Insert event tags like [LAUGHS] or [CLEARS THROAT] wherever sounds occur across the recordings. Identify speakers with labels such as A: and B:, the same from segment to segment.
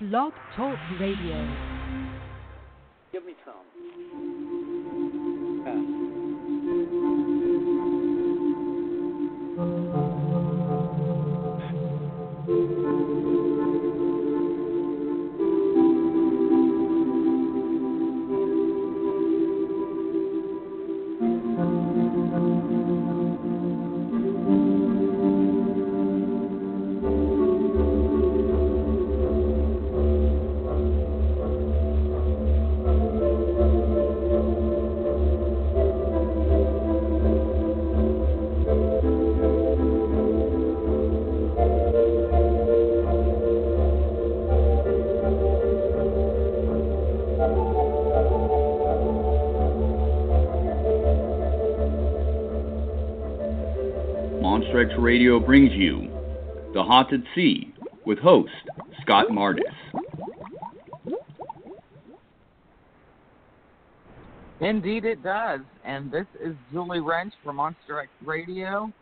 A: Blog Talk Radio.
B: Give me some.
C: Monster Radio brings you The Haunted Sea with host Scott Mardis.
D: Indeed, it does. And this is Julie Rench from Monster X Radio,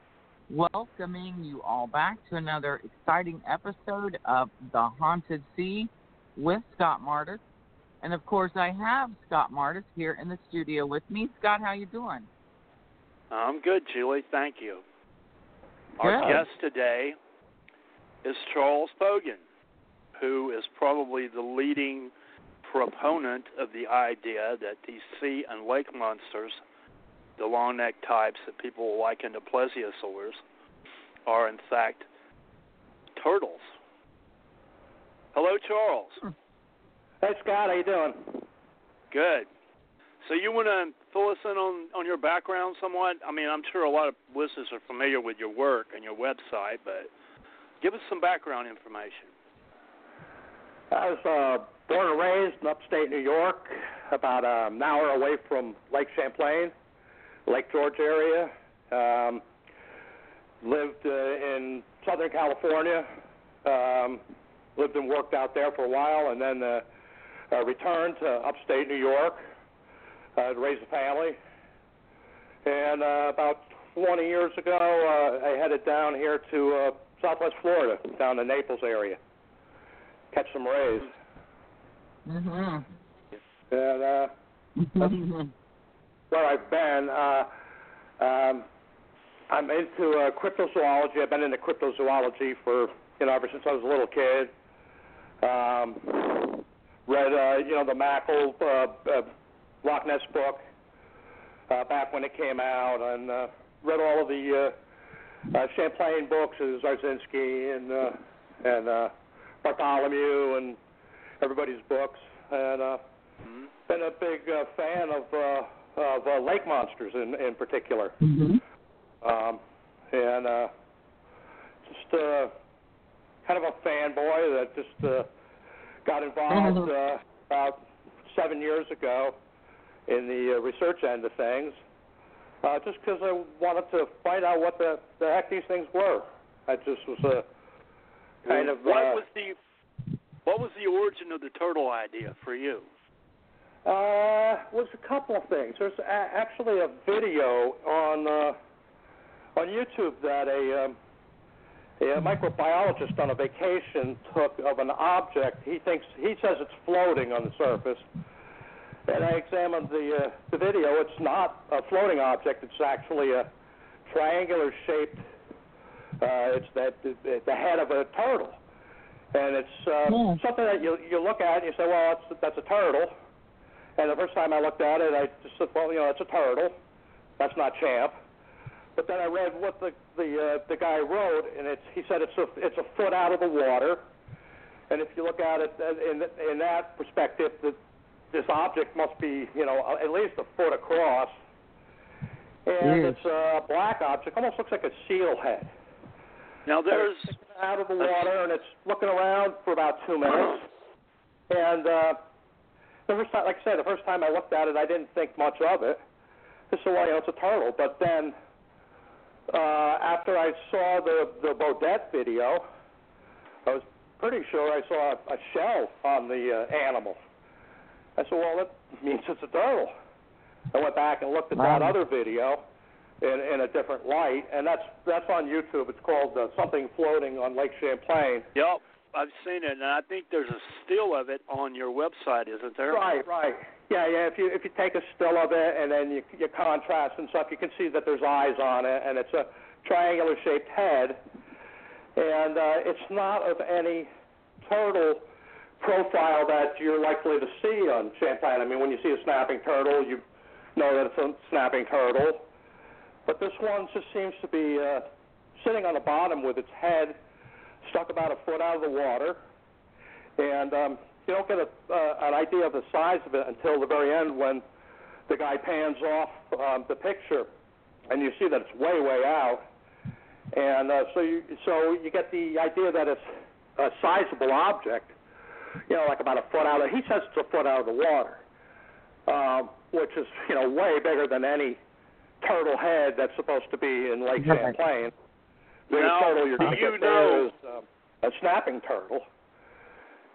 D: welcoming you all back to another exciting episode of The Haunted Sea with Scott Mardis. And of course, I have Scott Mardis here in the studio with me. Scott, how you doing?
B: I'm good, Julie. Thank you. Our
D: Good.
B: guest today is Charles Pogan, who is probably the leading proponent of the idea that these sea and lake monsters, the long neck types that people liken to plesiosaurs, are in fact turtles. Hello, Charles.
E: Hey Scott, how you doing?
B: Good. So you want to fill us in on on your background somewhat? I mean, I'm sure a lot of listeners are familiar with your work and your website, but give us some background information.
E: I was uh, born and raised in upstate New York, about an hour away from Lake Champlain, Lake George area. Um, lived uh, in Southern California. Um, lived and worked out there for a while, and then uh, uh, returned to upstate New York uh, to raise a family. And uh, about 20 years ago, uh, I headed down here to uh, Southwest Florida, down the Naples area, catch some rays.
D: Mm-hmm.
E: And uh, where I've been, uh, um, I'm into uh, cryptozoology. I've been into cryptozoology for you know ever since I was a little kid. Um, read uh, you know the Mackal uh, uh, Loch Ness book uh, back when it came out, and uh, read all of the uh, uh, Champlain books, of Zarzynski and uh, and uh, Bartholomew and everybody's books, and uh,
B: Mhm.
E: been a big uh, fan of uh, of uh, lake monsters in in particular,
D: Mm-hmm.
E: um, and uh, just uh, kind of a fanboy that just uh, got involved uh, about seven years ago in the uh, research end of things, uh, just because I wanted to find out what the, the heck these things were. I just was a kind of
B: what
E: uh,
B: was the what was the origin of the turtle idea for you?
E: Uh, was a couple of things. There's a- actually a video on uh, on YouTube that a, um, a microbiologist on a vacation took of an object. He thinks he says it's floating on the surface. And I examined the uh, the video. It's not a floating object. It's actually a triangular shaped. Uh, it's that the, the head of a turtle, and it's uh,
D: Yeah.
E: something that you you look at and you say, well, that's that's a turtle. And the first time I looked at it, I just said, well, you know, it's a turtle. That's not champ. But then I read what the the uh, the guy wrote, and it's he said it's a it's a foot out of the water. And if you look at it uh, in in that perspective, the, this object must be you know at least a foot across. And
D: Yes.
E: it's a black object, almost looks like a seal head.
B: Now there's
E: It's out of the water and it's looking around for about two minutes. [CLEARS THROAT] And uh, the first time, like I said, the first time I looked at it, I didn't think much of it. I said, well, you know, it's a turtle. But then uh, after I saw the the Bodette video, I was pretty sure I saw a, a shell on the uh, animal. I said, well, that means it's a turtle. I went back and looked at that other video in, in a different light, and that's that's on YouTube. It's called uh, Something Floating on Lake Champlain.
B: Yep. I've seen it, and I think there's a still of it on your website, isn't there?
E: Right, right. Yeah, yeah. If you if you take a still of it and then you you contrast and stuff, you can see that there's eyes on it, and it's a triangular shaped head, and uh, it's not of any turtle profile that you're likely to see on Champlain. I mean, when you see a snapping turtle, you know that it's a snapping turtle, but this one just seems to be uh, sitting on the bottom with its head stuck about a foot out of the water, and um, you don't get a, uh, an idea of the size of it until the very end when the guy pans off um, the picture, and you see that it's way, way out, and uh, so you so you get the idea that it's a sizable object, you know, like about a foot out. Of, he says it's a foot out of the water, um, which is you know way bigger than any turtle head that's supposed to be in Lake Champlain. The
B: Now,
E: turtle you're
B: do
E: going to
B: you
E: get
B: know-
E: there is um, a snapping turtle.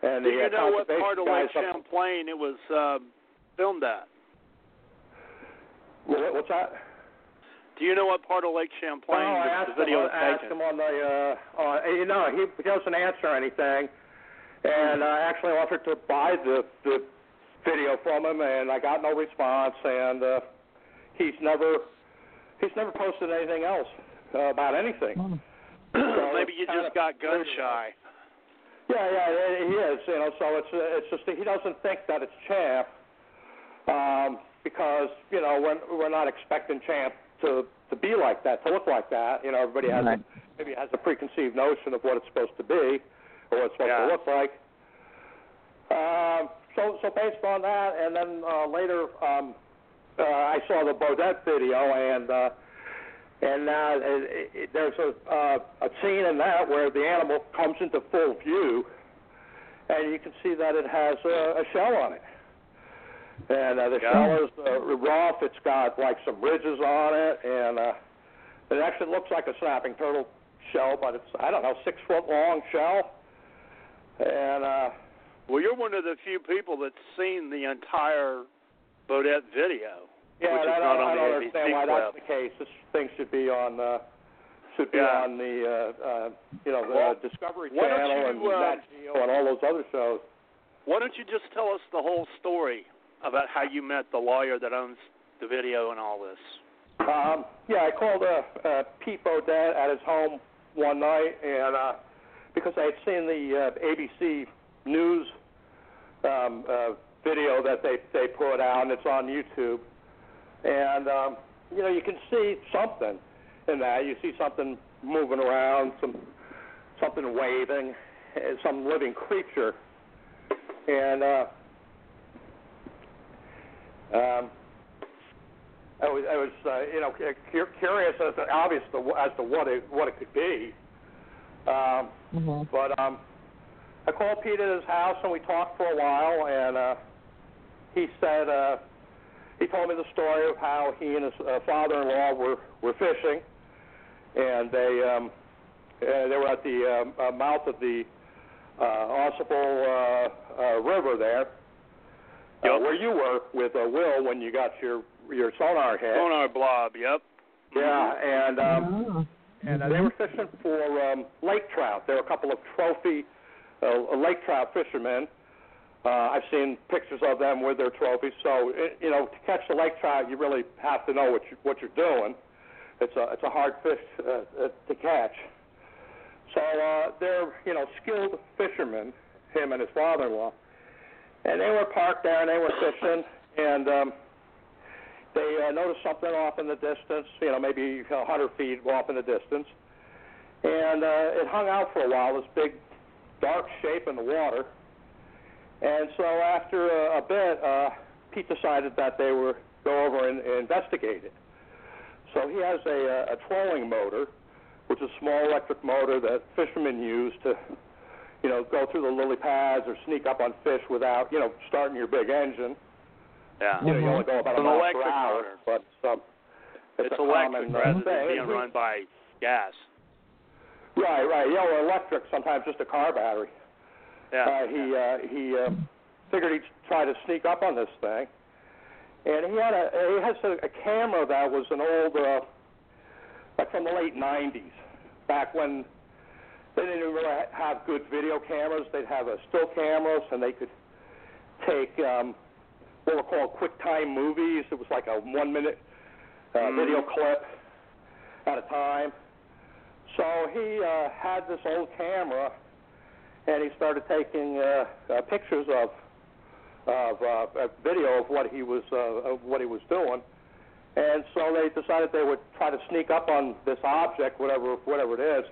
E: And
B: Do
E: the
B: you
E: uh,
B: know what part of
E: guys
B: Lake
E: up-
B: Champlain it was um, filmed at?
E: What- What's that?
B: Do you know what part of Lake Champlain
E: oh, I asked
B: the video
E: him,
B: was
E: I asked him on the, uh, uh, you know, he, he doesn't answer anything. And I actually offered to buy the, the video from him, and I got no response. And uh, he's never, he's never posted anything else uh, about anything. [CLEARS THROAT] So
B: Maybe you just got gun shy.
E: Yeah, yeah, he is. You know, so it's uh, it's just that he doesn't think that it's Champ, um, because you know we're we're not expecting Champ to to be like that, to look like that. You know, everybody has
D: Right.
E: a, maybe has a preconceived notion of what it's supposed to be or what it's supposed
B: Yeah.
E: to look like. Um, so so based on that, and then uh, later um, uh, I saw the Bodette video and. Uh, and uh, it, it, there's a uh, a scene in that where the animal comes into full view, and you can see that it has a, a shell on it. And uh, the
B: Yeah.
E: shell is uh, rough. It's got like some ridges on it, and uh, it actually looks like a snapping turtle shell, but it's I don't know six foot long shell. And uh,
B: Well, you're one of the few people that's seen the entire Bodette video.
E: yeah,
B: Which is
E: I
B: not
E: don't,
B: on
E: I
B: the ABC
E: understand why
B: clip.
E: that's the case. This thing should be on. Uh, should be
B: Yeah.
E: on the uh, uh, you know the
B: Well,
E: Discovery Channel and
B: uh,
E: Nat Geo and all those other shows.
B: Why don't you just tell us the whole story about how you met the lawyer that owns the video and all this?
E: Um, yeah, I called uh, uh, Pete Bodette at his home one night, and uh, because I had seen the uh, ABC News um, uh, video that they they put out, and it's on YouTube, and um, you know you can see something in that. You see something moving around, some something waving, uh, some living creature, and. Uh, um, I was, I was uh, you know, curious as to, obvious to, as to what it what it could be. Um,
D: Mm-hmm.
E: but um, I called Pete at his house and we talked for a while, and uh, he said uh, he told me the story of how he and his uh, father-in-law were were fishing, and they um, uh, they were at the um, uh, mouth of the uh, Ossipal uh, uh, River there, uh, where you were with uh, Will when you got your your sonar hit.
B: Sonar blob, yep.
E: Yeah, and um,
D: Oh.
E: And uh, they were fishing for um, lake trout. There were a couple of trophy uh, lake trout fishermen. Uh, I've seen pictures of them with their trophies. So it, you know, to catch the lake trout, you really have to know what you, what you're doing. It's a it's a hard fish uh, uh, to catch. So uh, they're you know skilled fishermen, him and his father-in-law, and they were parked there and they were fishing and. um they uh, noticed something off in the distance, you know, maybe a 100 feet off in the distance. And uh, it hung out for a while, this big dark shape in the water. And so after a, a bit, uh, Pete decided that they were go over and, and investigate it. So he has a, a trolling motor, which is a small electric motor that fishermen use to, you know, go through the lily pads or sneak up on fish without, you know, starting your big engine.
B: Yeah.
E: You know, you only go about
B: It's
E: a
B: an
E: mile per
B: electric
E: hour,
B: motor.
E: but um, it's,
B: It's
E: a
B: electric rather
E: uh,
B: than being run by gas.
E: Right, right. Yeah, well, electric. Sometimes just a car battery.
B: Yeah.
E: Uh, he uh, he uh, figured he'd try to sneak up on this thing, and he had a he has a, a camera that was an old uh, like from the late '90s, back when they didn't even really have good video cameras. They'd have a still cameras, and they could take um, what were called QuickTime movies. It was like a one-minute uh,
B: Mhm.
E: video clip at a time. So he uh, had this old camera, and he started taking uh, uh, pictures of of uh, a video of what he was uh, of what he was doing. And so they decided they would try to sneak up on this object, whatever whatever it is.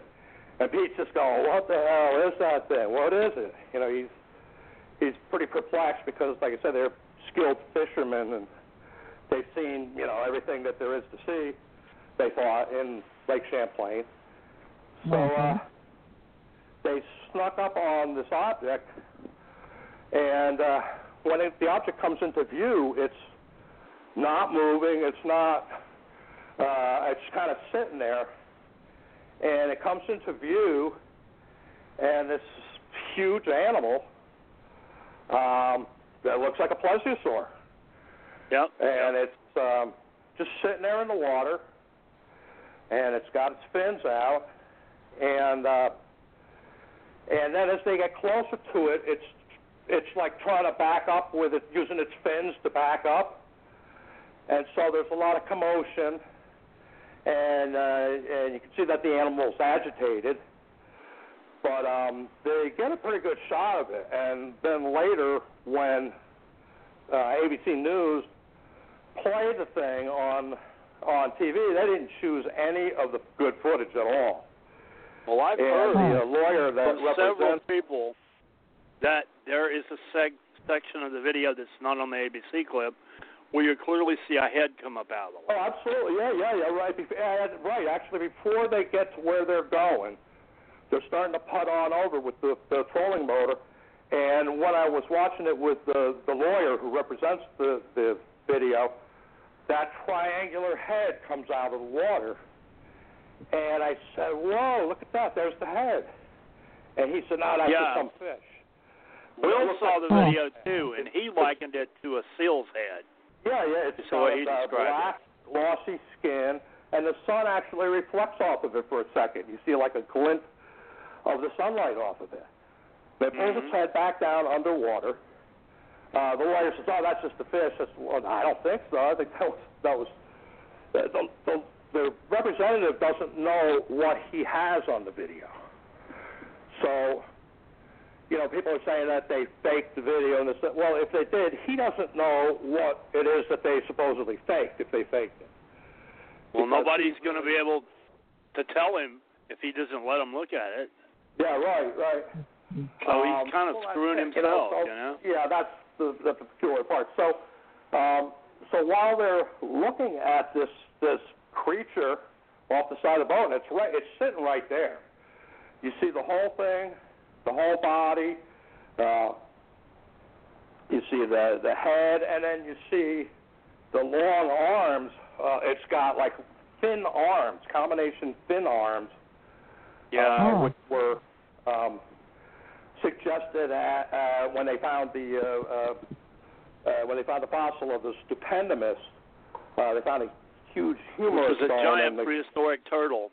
E: And Pete's just going, "What the hell is that thing? What is it?" You know, he's he's pretty perplexed because, like I said, they're skilled fishermen and they've seen you know everything that there is to see. They thought in Lake Champlain. So uh, they snuck up on this object, and uh, when it, the object comes into view, it's not moving. It's not. Uh, it's kind of sitting there, and it comes into view, and this huge animal um, that looks like a plesiosaur,
B: Yep.
E: and it's um, just sitting there in the water, and it's got its fins out, and uh, and then as they get closer to it, it's it's like trying to back up with it using its fins to back up, and so there's a lot of commotion, and uh, and you can see that the animal's agitated, but um, they get a pretty good shot of it, and then later when uh, ABC News played the thing on on TV, they didn't choose any of the good footage at all.
B: Well, I've
E: And
B: heard
E: the uh, lawyer that
B: from several
E: represents
B: people that there is a seg- section of the video that's not on the ABC clip where you clearly see a head come up out of the
E: Oh, absolutely. Yeah, yeah, yeah. Right. Bef- right. Actually, before they get to where they're going, they're starting to putt on over with the, the trolling motor. And when I was watching it with the the lawyer who represents the the video, that triangular head comes out of the water. And I said, "Whoa! Look at that. There's the head." And he said, "No, that's
B: Yeah.
E: just some fish." It
B: Will saw the video too, and he likened it to a seal's head.
E: Yeah, yeah, it's
B: the he
E: uh,
B: described
E: black, glossy skin, and the sun actually reflects off of it for a second. You see like a glint of the sunlight off of it. They pulls its
B: Mhm.
E: head back down underwater. Uh, the lawyer says, "Oh, that's just a fish." I well, I don't think so. I think that was that was the, the, the, the representative doesn't know what he has on the video. So, you know, people are saying that they faked the video, and said, well, if they did, he doesn't know what it is that they supposedly faked if they faked it.
B: Well,
E: Because
B: nobody's going to be able to tell him if he doesn't let him look at it.
E: Yeah, right, right.
B: So he's
E: Um,
B: kind of
E: well, that's
B: screwing
E: it,
B: himself,
E: so-
B: you know.
E: Yeah, that's the, the peculiar part. So, um, so while they're looking at this this creature off the side of the boat, and it's right, it's sitting right there. You see the whole thing, the whole body. Uh, you see the the head, and then you see the long arms. Uh, it's got like thin arms, combination thin arms
B: Yeah.
E: uh, which were um, suggested at, uh, when they found the uh, uh, uh, when they found the fossil of the Stupendemys. Uh, they found a huge
B: Which
E: humerus
B: is a giant
E: the,
B: prehistoric turtle.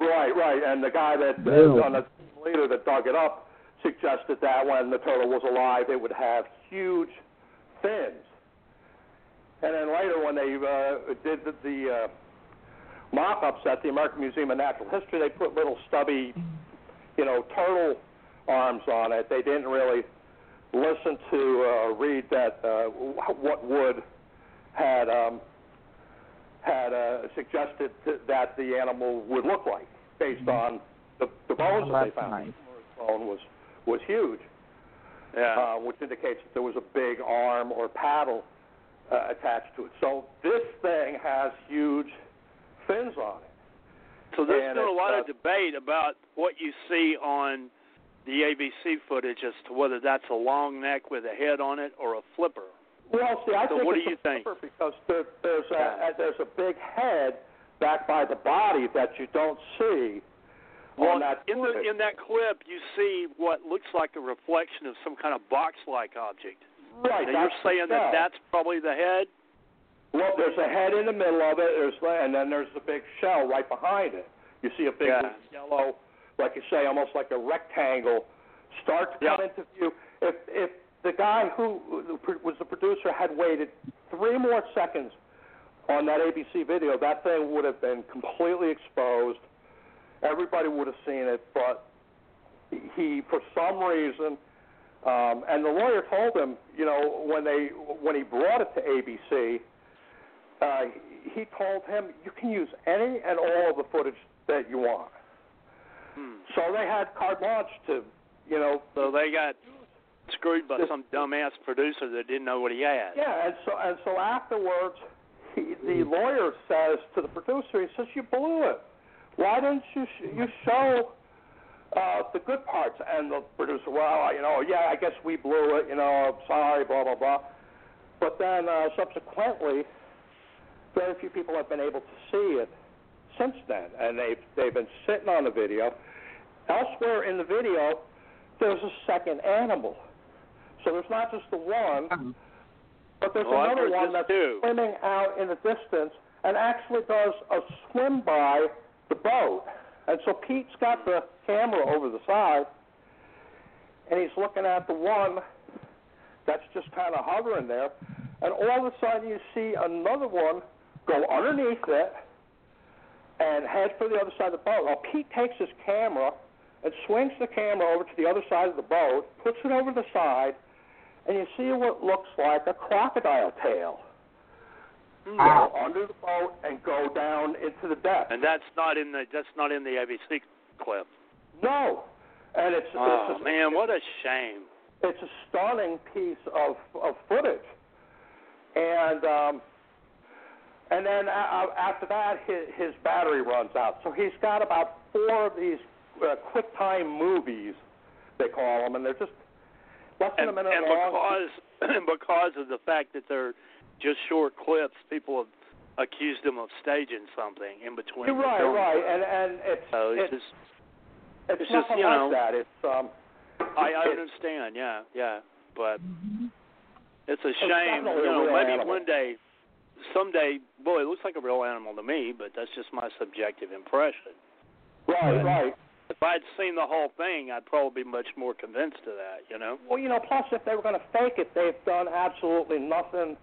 E: right, right, and the guy that uh, on the later that dug it up suggested that when the turtle was alive, it would have huge fins. And then later, when they uh, did the, the uh, mock-ups at the American Museum of Natural History, they put little stubby, you know, turtle arms on it. They didn't really listen to uh, read that uh, what Wood had um, had uh, suggested th- that the animal would look like, based on the, the bones
D: Oh,
E: that they
D: that's
E: found.
D: nice.
E: The bone was was huge
B: Yeah.
E: uh, which indicates that there was a big arm or paddle uh, attached to it. So this thing has huge fins on it.
B: So there's
E: and
B: been a lot
E: uh,
B: of debate about what you see on the ABC footage as to whether that's a long neck with a head on it or a flipper.
E: Well, see, I
B: So
E: think
B: what do
E: it's
B: you
E: a
B: think?
E: flipper because there, there's a
B: Yeah.
E: uh, there's a big head back by the body that you don't see
B: Well,
E: on that
B: in the in that clip, you see what looks like a reflection of some kind of box-like object.
E: right,
B: Now you're saying that that's probably the head.
E: Well, there's a head in the middle of it, there's and then there's the big shell right behind it. You see a big
B: Yeah.
E: yellow like you say, almost like a rectangle, start to come into view. If if the guy who was the producer had waited three more seconds on that ABC video, that thing would have been completely exposed. Everybody would have seen it, but he, for some reason, um, and the lawyer told him, you know, when they when he brought it to ABC, uh, he told him you can use any and all of the footage that you want.
B: Hmm.
E: So they had carte blanche to, you know,
B: So they got screwed by
E: This-
B: some dumbass producer that didn't know what he had.
E: Yeah, and so and so afterwards, he, the lawyer says to the producer, he says, "You blew it. Why didn't you sh- you show uh, the good parts?" And the producer, "Well, you know, yeah, I guess we blew it. You know, I'm sorry, blah blah blah." But then uh, subsequently, very few people have been able to see it since then, and they've they've been sitting on the video. Elsewhere in the video, there's a second animal. So there's not just the one, uh-huh. but there's
B: Well,
E: another one that's
B: too.
E: swimming out in the distance and actually does a swim by the boat. And so Pete's got the camera over the side, and he's looking at the one that's just kind of hovering there. And all of a sudden, you see another one go underneath it and head for the other side of the boat. Well, Pete takes his camera and swings the camera over to the other side of the boat, puts it over the side, and you see what looks like a crocodile tail
B: Hmm.
E: go under the boat and go down into the depths.
B: And that's not in the that's not in the ABC clip.
E: No, and it's
B: Oh
E: it's, a,
B: man, what a shame.
E: it's a stunning piece of of footage, and um, and then a- a- after that his, his battery runs out. So he's got about four of these uh, QuickTime movies, they call them, and they're just less than
B: And,
E: a minute
B: and
E: long.
B: because and [CLEARS THROAT] because of the fact that they're just short clips, people have accused him of staging something in between.
E: You're right,
B: films.
E: right, and and it's
B: So it's,
E: it's,
B: just
E: it's,
B: it's just,
E: nothing
B: you
E: like
B: know,
E: that. It's um.
B: I, I understand, yeah, yeah, but
D: Mm-hmm.
B: it's a shame.
E: definitely
B: You know, maybe
E: animal.
B: one day, someday, boy, it looks like a real animal to me, but that's just my subjective impression.
E: Right, right.
B: If I'd seen the whole thing, I'd probably be much more convinced of that. You know.
E: Well, you know, plus if they were going to fake it, they've done absolutely nothing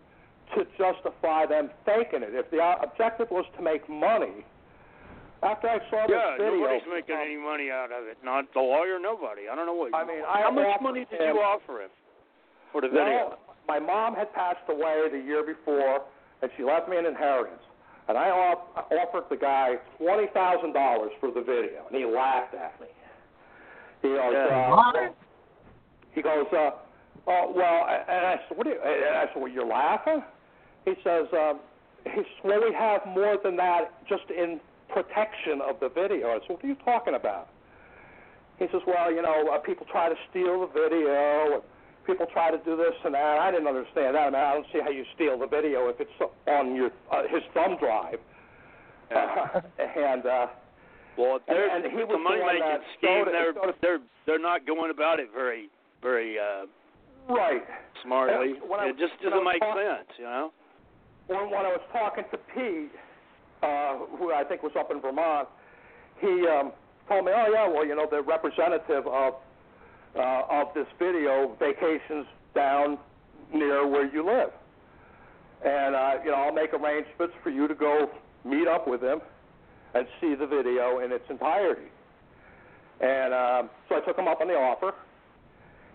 E: to justify them faking it. If the objective was to make money, after I saw this
B: Yeah,
E: video,
B: nobody's making any money out of it. Not the lawyer, nobody. I don't know what.
E: I mean, I
B: how much money did
E: him-
B: you offer him for the video?
E: Well, my mom had passed away the year before, and she left me an inheritance. And I off- offered the guy twenty thousand dollars for the video, and he laughed at me. He goes,
B: Yeah.
E: uh,
D: What?
E: he goes, uh, oh well, and I said, what are you? And I said, well, you're laughing. He says, um, he says, well, we have more than that just in protection of the video. I said, what are you talking about? He says, well, you know, uh, people try to steal the video, and people try to do this and that. I didn't understand that. I mean, I don't see how you steal the video if it's on your uh, his thumb drive.
B: Yeah. [LAUGHS]
E: and uh,
B: Well, they're,
E: and he
B: it's
E: was
B: a money
E: the
B: making scheme.
E: it-
B: They're
E: it-
B: they're they're not going about it very very uh,
E: right.
B: smartly.
E: Yeah, when I-
B: it just doesn't make
E: talk-
B: sense, you know.
E: when, when I was talking to Pete, uh, who I think was up in Vermont, he um, told me, "Oh yeah, well, you know, the representative of uh, of this video vacations down near where you live, and uh, you know, I'll make arrangements for you to go meet up with him and see the video in its entirety." And um, so I took him up on the offer,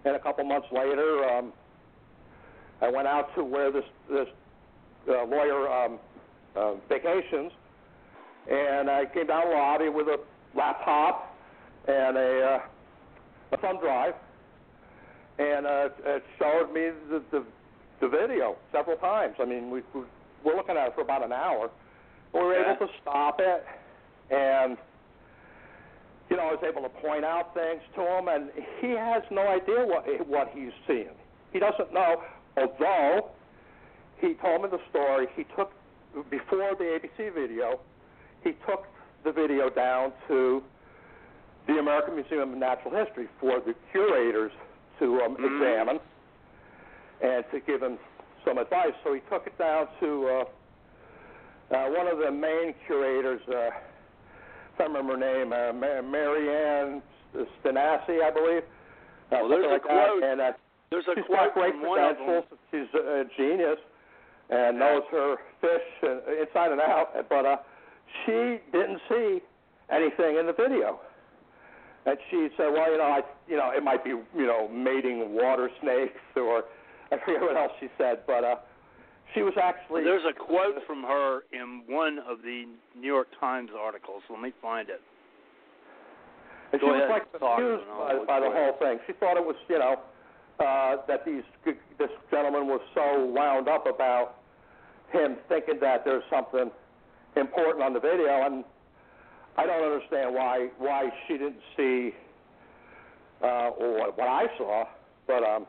E: and a couple months later, um, I went out to where this this uh, lawyer um, uh, vacations, and I came down the lobby with a laptop and a, uh, a thumb drive, and uh, it showed me the, the the video several times. I mean, we, we were looking at it for about an hour. We were
B: Yeah.
E: able to stop it, and you know, I was able to point out things to him, and he has no idea what what he's seeing. He doesn't know, although he told me the story. He took before the ABC video, he took the video down to the American Museum of Natural History for the curators to um,
B: Mhm.
E: examine and to give him some advice. So he took it down to uh, uh, one of the main curators, uh, I can't remember her name, uh, Ma- Marianne Stiassny, I believe. Uh,
B: Well, there's
E: something
B: a
E: like
B: quote.
E: That. And uh,
B: There's a
E: she's
B: quote
E: got great
B: from one of them.
E: She's a, a genius and knows her fish uh, inside and out. But uh, she didn't see anything in the video. And she said, "Well, you know, I, you know, it might be, you know, mating water snakes, [LAUGHS] or I [LAUGHS] forget what else she said, but uh, she was actually
B: There's a quote from her in one of the New York Times articles. Let me find it.
E: And
B: Go
E: she was like confused by, by the whole thing. She thought it was, you know, uh, that these this gentleman was so wound up about him thinking that there's something important on the video, and I don't understand why why she didn't see uh, what, what I saw. But um,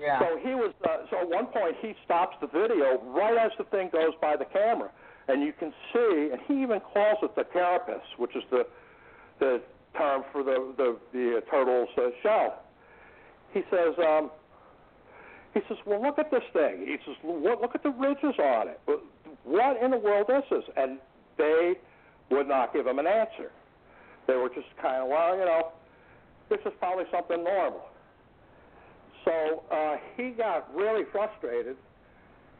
D: Yeah.
E: so he was. Uh, so at one point he stops the video right as the thing goes by the camera, and you can see. And he even calls it the carapace, which is the the term for the the, the uh, turtle's uh, shell. He says. Um, he says, "Well, look at this thing." He says, "Look, look at the ridges on it. What in the world is this?" And they would not give him an answer. They were just kind of, well, you know, this is probably something normal. So uh, he got really frustrated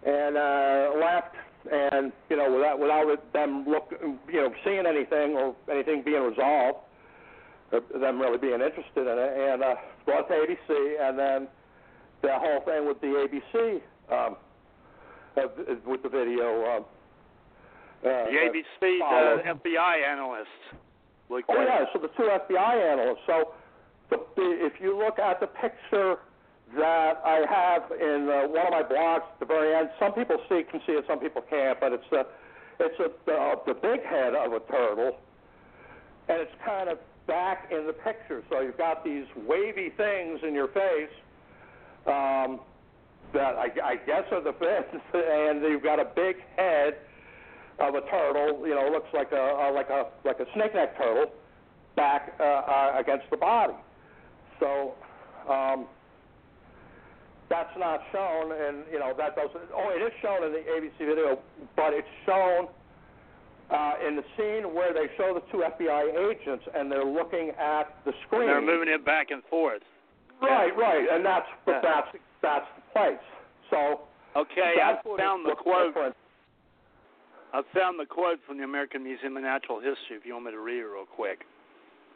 E: and uh, left, and you know, without without them look, you know, seeing anything or anything being resolved, or them really being interested in it, and uh, brought to ABC, and then the whole thing with the ABC, um, uh, with the video. Um, uh,
B: The ABC, the FBI analyst. Look
E: Oh
B: at
E: yeah, so the two FBI analysts. So the, the, if you look at the picture that I have in uh, one of my blogs at the very end, some people see can see it, some people can't. But it's a it's a the, the big head of a turtle, and it's kind of back in the picture. So you've got these wavy things in your face. Um, that I, I guess are the [LAUGHS] fins, and you've got a big head of a turtle. You know, looks like a, a like a like a snake neck turtle back uh, uh, against the body. So um, that's not shown, and you know that doesn't. Oh, it is shown in the ABC video, but it's shown uh, in the scene where they show the two FBI agents and they're looking at the screen.
B: They're moving it back and forth.
E: Right, right, and that's but
B: Yeah.
E: that's that's the place. So
B: Okay, I found the quote.
E: different.
B: I found the quote from the American Museum of Natural History. If you want me to read it real quick,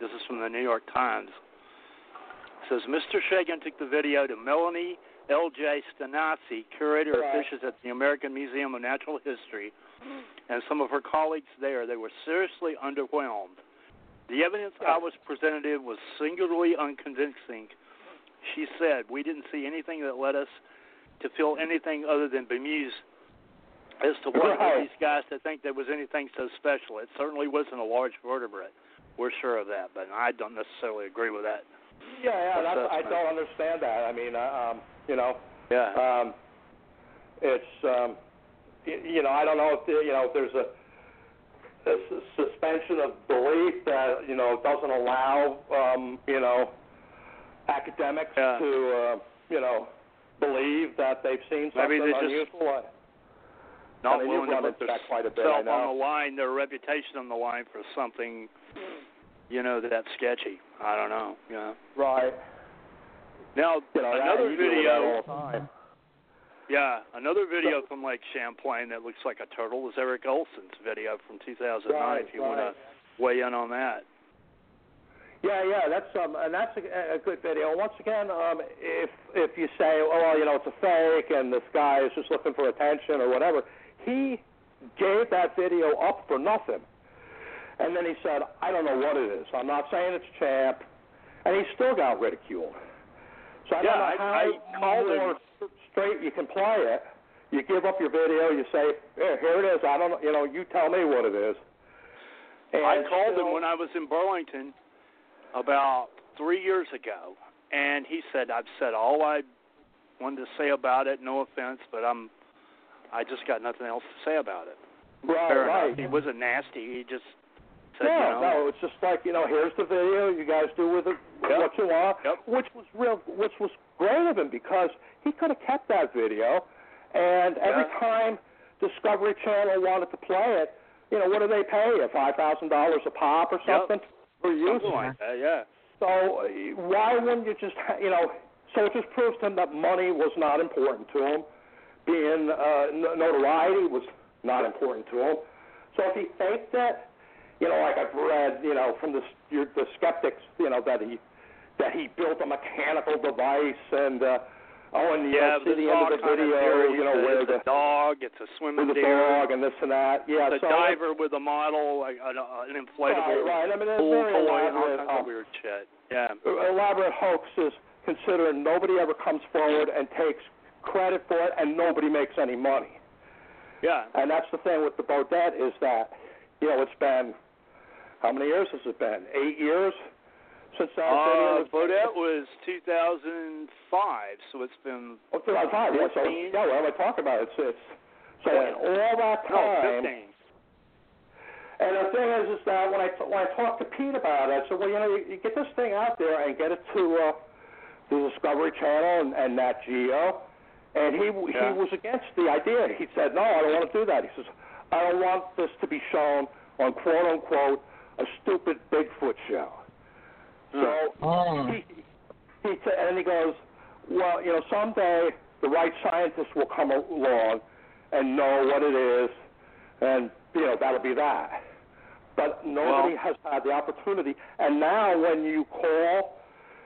B: this is from the New York Times. It says Mr. Shagan took the video to Melanie L.J. Stiassny, curator of fishes at the American Museum of Natural History, and some of her colleagues there. They were seriously underwhelmed. The evidence I was presented was singularly unconvincing. She said, "We didn't see anything that led us to feel anything other than bemused as to what
E: Right.
B: these guys to think there was anything so special. It certainly wasn't a large vertebrate. We're sure of that, but I don't necessarily agree with that.
E: Yeah, yeah, that's, I don't understand that. I mean, uh, um, you know,
B: Yeah.
E: um, it's um, y- you know, I don't know if the, you know if there's a, a s- suspension of belief that you know doesn't allow um, you know academics
B: Yeah.
E: to uh, you know believe that they've seen something
B: Maybe just-
E: unusual. I-
B: Not
E: I mean,
B: willing to put their
E: quite a bit,
B: self on the line, their reputation on the line for something, you know, that's sketchy. I don't know. Yeah.
E: right.
B: Now
E: You know,
B: another video.
E: all the time.
B: Yeah, another video from Lake Champlain that looks like a turtle is Eric Olson's video from 2009.
E: Right,
B: if you
E: right.
B: want to weigh in on that.
E: Yeah, yeah, that's um, and that's a, a good video. Once again, um, if if you say, oh, well, you know, it's a fake, and this guy is just looking for attention or whatever, he gave that video up for nothing, and then he said, I don't know what it is. I'm not saying it's champ, and he still got ridiculed. So I
B: Yeah,
E: don't know
B: I-
E: how
B: I called him.
E: more straight you can play it. You give up your video, you say, yeah, here it is. I don't, know, you know, you tell me what it is. And
B: I called
E: still-
B: him when I was in Burlington about three years ago, and he said I've said all I wanted to say about it. No offense, but I'm I just got nothing else to say about it.
E: right,
B: Fair
E: right.
B: enough. He wasn't nasty. He just said,
E: no,
B: you know,
E: no, it's just like you know, here's the video. You guys do with it
B: Yep.
E: what you want,
B: Yep.
E: which was real, which was great of him because he could have kept that video, and every
B: Yeah.
E: time Discovery Channel wanted to play it, you know, what do they pay? Five thousand dollars a pop or something yep. for use?
B: Something like that, yeah.
E: So why wouldn't you just, ha- you know? So it just proves to him that money was not important to him. Being uh, notoriety was not important to him. So if he faked it, you know, like I've read, you know, from the your, the skeptics, you know, that he that he built a mechanical device and uh, oh, and
B: Yeah,
E: don't see
B: there's
E: the end of the video,
B: theories.
E: you know,
B: It's
E: where
B: a
E: the
B: dog, it's a swimming
E: with the
B: deer,
E: dog and this and that. Yeah,
B: the
E: so
B: diver with a model, like an, an inflatable
E: Right, right. I mean,
B: pool toy, all kinds of weird shit. Yeah.
E: elaborate hoaxes considering nobody ever comes forward and takes credit for it and nobody makes any money.
B: Yeah.
E: And that's the thing with the Bodette is that, you know, it's been, how many years has it been? Eight years since that
B: Uh,
E: video was
B: Bodette was 2005, so it's been
E: Oh, 2005, yeah, so,
B: 15?
E: yeah, what am I talking about? It's, it's, so
B: Yeah.
E: in all that
B: no
E: time,
B: 15.
E: And the thing is, is that when I t- when I talked to Pete about it, I said, well, you know, you, you get this thing out there and get it to uh, the Discovery Channel and, and Nat Geo, and he
B: Yeah.
E: he was against the idea. He said, no, I don't want to do that. He says, I don't want this to be shown on quote unquote a stupid Bigfoot show. So
D: Oh.
E: he he t- and he goes, well, you know, someday the right scientists will come along and know what it is, and you know that'll be that. But nobody
B: Well-
E: has had the opportunity. And now, when you call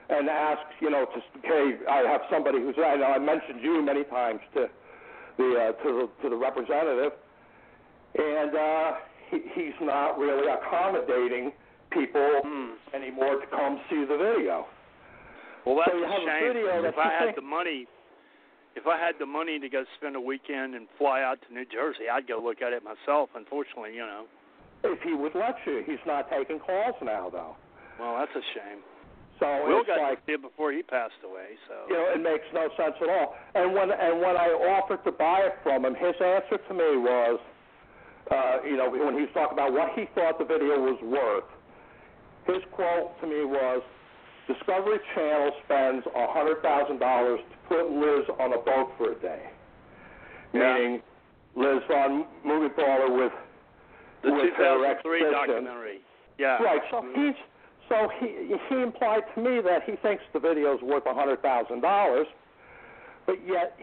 E: and ask, you know, just okay, I have somebody who's I know I mentioned you many times to the uh, to the to the representative, and uh, he, he's not really accommodating people
B: Hmm.
E: anymore to come see the video.
B: Well, that's
E: So you
B: a
E: have a
B: shame.
E: video that
B: if I had the money, if I had the money to go spend a weekend and fly out to New Jersey, I'd go look at it myself. Unfortunately, you know.
E: If he would let you, he's not taking calls now, though.
B: Well, that's a shame.
E: So
B: Will
E: it's
B: got
E: like
B: it before he passed away. So.
E: you know, it makes no sense at all. And when and when I offered to buy it from him, his answer to me was, uh, you know, when he was talking about what he thought the video was worth, his quote to me was, "Discovery Channel spends a hundred thousand dollars to put Liz on a boat for a day."
B: Yeah.
E: Meaning, Liz on movie baller with
B: the
E: with
B: 2003
E: exhibition.
B: documentary. Yeah.
E: Right. So he's so he he implied to me that he thinks the video's worth a hundred thousand dollars, but yet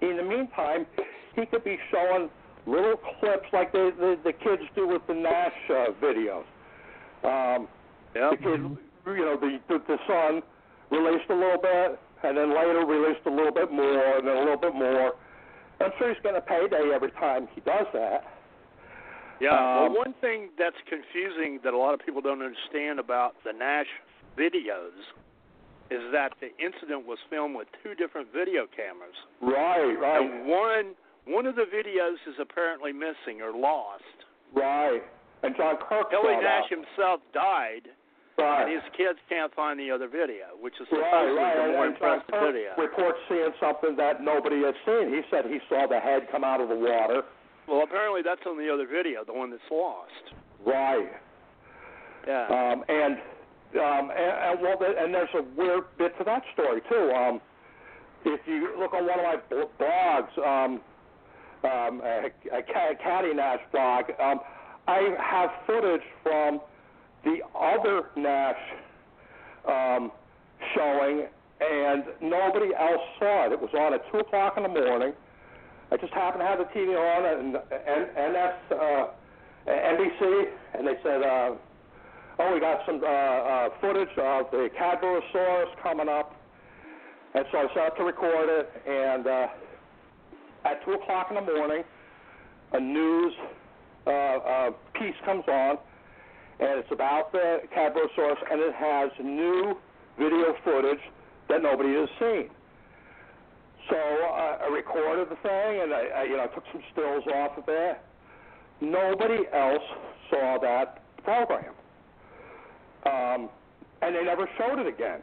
E: in the meantime he could be showing little clips like the the, the kids do with the Nash uh, videos. Um,
B: Yep.
E: the kid, you know, the, the the son released a little bit, and then later released a little bit more, and then a little bit more. I'm sure he's getting a payday every time he does that.
B: Yeah.
E: Um,
B: well, one thing that's confusing that a lot of people don't understand about the Nash videos is that the incident was filmed with two different video cameras.
E: Right, right,
B: And one one of the videos is apparently missing or lost.
E: right. And John Kirk saw
B: Nash
E: that.
B: himself died,
E: Right.
B: and his kids can't find the other video, which is supposedly
E: right.
B: the
E: And,
B: more
E: and John Kirk
B: video.
E: reports seeing something that nobody had seen. He said he saw the head come out of the water.
B: Well, apparently that's on the other video, the one that's lost.
E: Right.
B: Yeah.
E: Um, and um, and, and well, and there's a weird bit to that story too. Um, if you look on one of my blogs, um, um, a, a Ca- Caddy Nash blog, um, I have footage from the other Nash um, showing, and nobody else saw it. It was on at two o'clock in the morning. I just happened to have the TV on and, and NS uh, NBC, and they said, uh, "Oh, we got some uh, uh, footage of the Cadborosaurus coming up." And so I set up to record it, and uh, at two o'clock in the morning, a news uh, uh, piece comes on, and it's about the Cadborosaurus, and it has new video footage that nobody has seen. So uh, I recorded the thing, and I, I, you know, I took some stills off of it. Nobody else saw that program, um, and they never showed it again.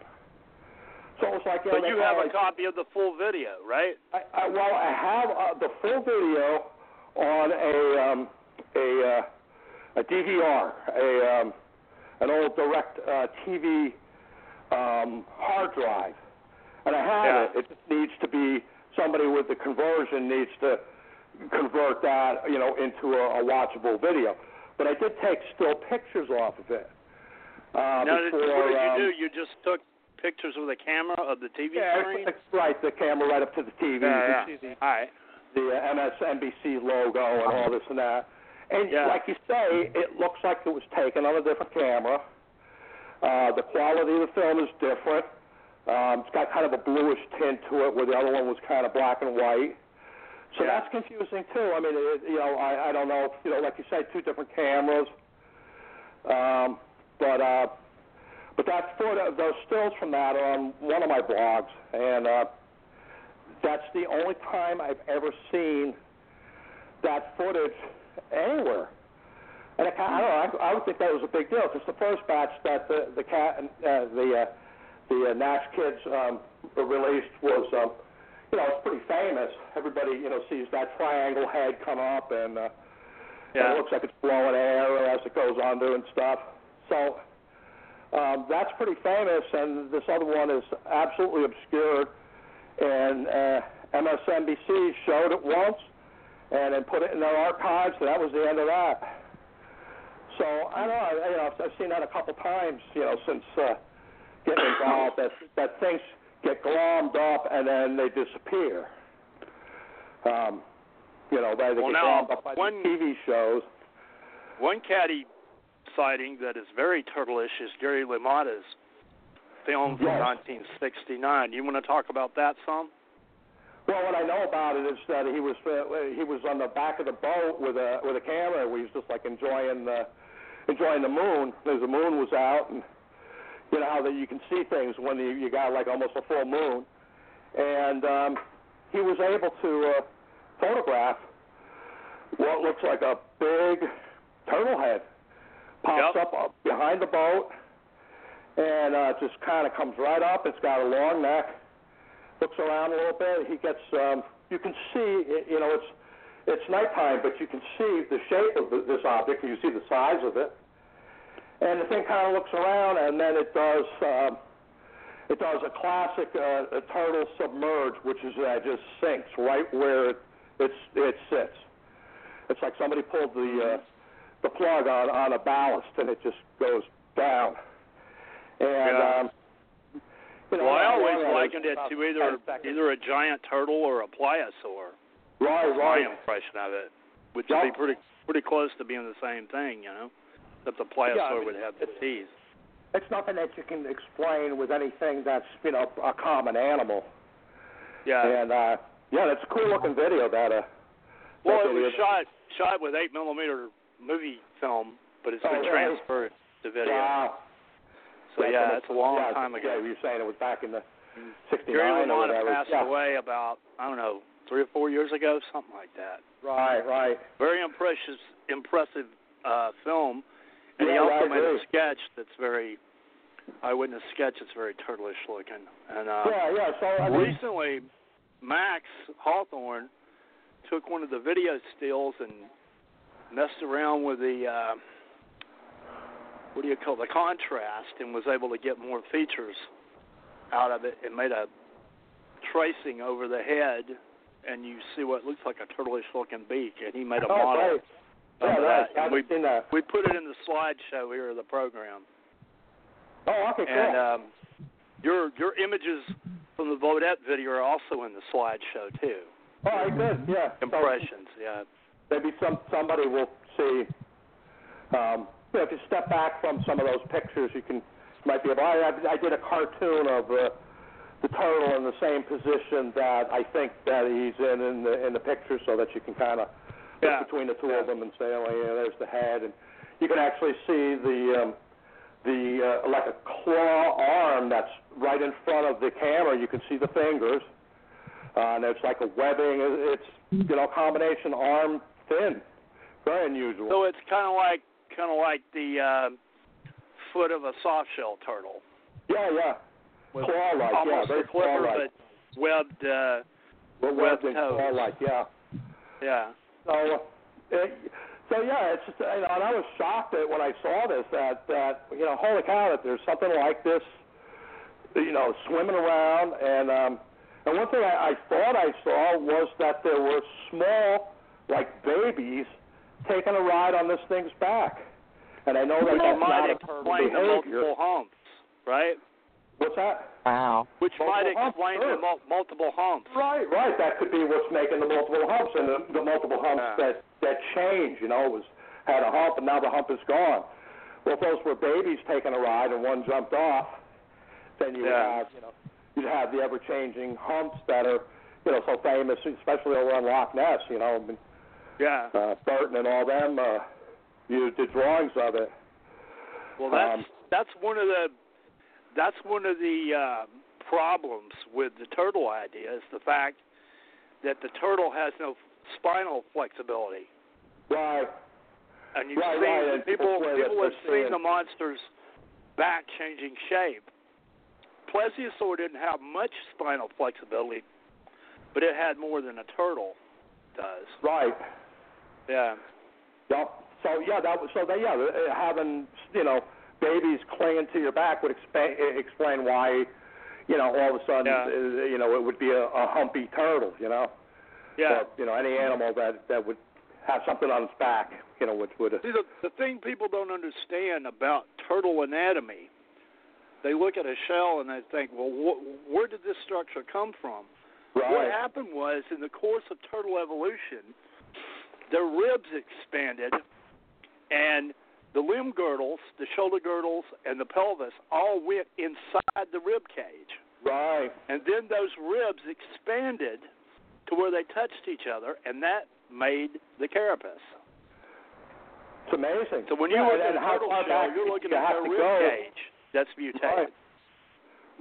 E: So it was like, you
B: but you have a copy of the full video, right?
E: I, I, well, I have uh, the full video on a um, a uh, a DVR, a um, an old direct uh, TV um, hard drive, and I have
B: Yeah.
E: it. It just needs to be somebody with the conversion needs to convert that, you know, into a, a watchable video. But I did take still pictures off of it. Uh,
B: now,
E: before,
B: what did you
E: um,
B: do? You just took pictures with a camera of the TV
E: Yeah,
B: screen.
E: it's right. The camera right up to the TV.
B: Yeah,
E: you can see
B: All right.
E: the, the uh, MSNBC logo and all this and that. And
B: Yeah.
E: like you say, it looks like it was taken on a different camera. Uh, the quality of the film is different. Um, it's got kind of a bluish tint to it, where the other one was kind of black and white. So
B: Yeah.
E: that's confusing too. I mean, it, you know, I, I don't know. You know, like you said, two different cameras. Um, but uh, but that photo, those stills from that are on one of my blogs, and uh, that's the only time I've ever seen that footage anywhere. And I, I don't know. I, I would think that was a big deal because the first batch that the the cat uh, the uh, the uh, Nash kids um, released was, um, you know, it's pretty famous. Everybody, you know, sees that triangle head come up, and, uh, and it looks like it's blowing air as it goes under and stuff. So um, that's pretty famous, and this other one is absolutely obscured. And uh, MSNBC showed it once, and then put it in their archives, and that was the end of that. So I don't know. I, you know, I've seen that a couple times, you know, since uh, getting involved. that that things get glommed up and then they disappear. Um, you know, they, they
B: Well,
E: get
B: now,
E: glommed up by
B: one-
E: TV shows.
B: One caddy sighting that is very turtleish is Gary LaMotta's film from
E: Yes.
B: 1969. You want to talk about that some?
E: Well, what I know about it is that he was uh, he was on the back of the boat with a with a camera. He was just like enjoying the enjoying the moon. As the moon was out, and you know how that you can see things when you, you got like almost a full moon. And um, he was able to uh, photograph what looks like a big turtle head pops
B: Yep.
E: up up behind the boat, and uh, just kind of comes right up. It's got a long neck looks around a little bit. He gets, um, you can see, it- you know, it's it's nighttime, but you can see the shape of the, this object. You see the size of it, and the thing kind of looks around, and then it does, um, it does a classic uh, a turtle submerge, which is uh, just sinks right where it it's, it sits. It's like somebody pulled the uh, the plug on on a ballast, and it just goes down. And
B: Yeah.
E: um, you know,
B: Well, I always
E: that
B: likened it to either either a giant turtle or a pliosaur.
E: Right,
B: That's my impression of it, which
E: Yeah.
B: would be pretty pretty close to being the same thing, you know. Except the pliosaur
E: Yeah, I mean,
B: would have the
E: it's-
B: teeth.
E: It's nothing that you can explain with anything that's you know a common animal.
B: Yeah.
E: And uh, yeah, that's a cool looking video. That uh.
B: well,
E: that
B: it was shot shot with eight millimeter movie film, but it's
E: Oh,
B: been
E: really?
B: transferred to video.
E: Wow.
B: So
E: That's
B: yeah,
E: when
B: that's a long
E: yeah,
B: time
E: Yeah,
B: ago.
E: you were saying it was back in the '69
B: Gary
E: or
B: LaMotta
E: whatever.
B: passed
E: yeah.
B: away about I don't know three or four years ago, something like that.
E: Right, right.
B: Very impressive, impressive uh, film, and he
E: Yeah,
B: also made a sketch that's very eyewitness sketch that's very turtleish looking. And uh,
E: yeah, yeah. So I mean,
B: recently, Max Hawthorne took one of the video stills and messed around with the uh, what do you call it, the contrast, and was able to get more features out of it, and made a tracing over the head, and you see what looks like a turtleish looking beak, and he made a
E: oh,
B: model
E: great. Yeah, right.
B: that.
E: I
B: we
E: seen that.
B: we put it in the slideshow here of the program.
E: Oh, okay, cool.
B: And um, your your images from the Bodette video are also in the slideshow too.
E: All right, good. Yeah. So
B: Impressions, yeah.
E: maybe some somebody will see. Um, you know, if you step back from some of those pictures, you can might be able. I, I did a cartoon of uh, the turtle in the same position that I think that he's in in the in the picture, so that you can kind of
B: Yeah.
E: between the two
B: Yeah.
E: of them and say, oh yeah, there's the head, and you can actually see the um, the uh, like a claw arm that's right in front of the camera. You can see the fingers, uh, and it's like a webbing. It's you know combination arm fin, very unusual.
B: So it's kind of like kind of like the uh, foot of a soft shell turtle,
E: yeah, yeah, claw-like. Yeah,
B: almost
E: very
B: a flipper
E: claw-like.
B: but webbed. Uh, webbed
E: webbed and
B: toes.
E: claw-like. Yeah.
B: yeah.
E: So, it, so yeah, it's just, you know, and I was shocked that when I saw this that that you know, holy cow, that there's something like this, you know, swimming around, and um, and one thing I, I thought I saw was that there were small like babies taking a ride on this thing's back. And I know that that's not a turtle behavior.
B: multiple humps, right?
E: What's that?
D: Wow.
B: Which might
E: Multiple humps,
B: explain
E: sure.
B: the mul- multiple humps.
E: Right, right. That could be what's making the multiple humps and the, the multiple humps
B: Yeah.
E: that that change. You know, was had a hump and now the hump is gone. Well, if those were babies taking a ride and one jumped off, then you would
B: Yeah.
E: have you know you'd have the ever changing humps that are you know so famous, especially over on Loch Ness. You know, I mean,
B: Yeah.
E: uh, Burton and all them uh, used did drawings of it.
B: Well, that's
E: Um,
B: that's one of the that's one of the uh, problems with the turtle idea is the fact that the turtle has no spinal flexibility,
E: Right.
B: and you've
E: Right,
B: seen
E: right, and
B: people
E: people
B: have seen the monster's back changing shape. Plesiosaur didn't have much spinal flexibility, but it had more than a turtle does.
E: Right.
B: Yeah.
E: Yep. So yeah, that was so they yeah having you know babies clinging to your back would explain explain why you know all of a sudden
B: Yeah.
E: uh, you know it would be a, a humpy turtle you know
B: Yeah.
E: or, you know any animal that that would have something on its back you know which would
B: See, the, the thing people don't understand about turtle anatomy, they look at a shell and they think, well, wh- where did this structure come from? What happened was, in the course of turtle evolution, their ribs expanded, and the limb girdles, the shoulder girdles, and the pelvis all went inside the rib cage.
E: right
B: And then those ribs expanded to where they touched each other, and that made the carapace.
E: it's amazing
B: So when you
E: yeah,
B: look at a
E: how
B: turtle shell,
E: back
B: you're looking
E: you
B: at their rib
E: go
B: cage that's mutated.
E: Right.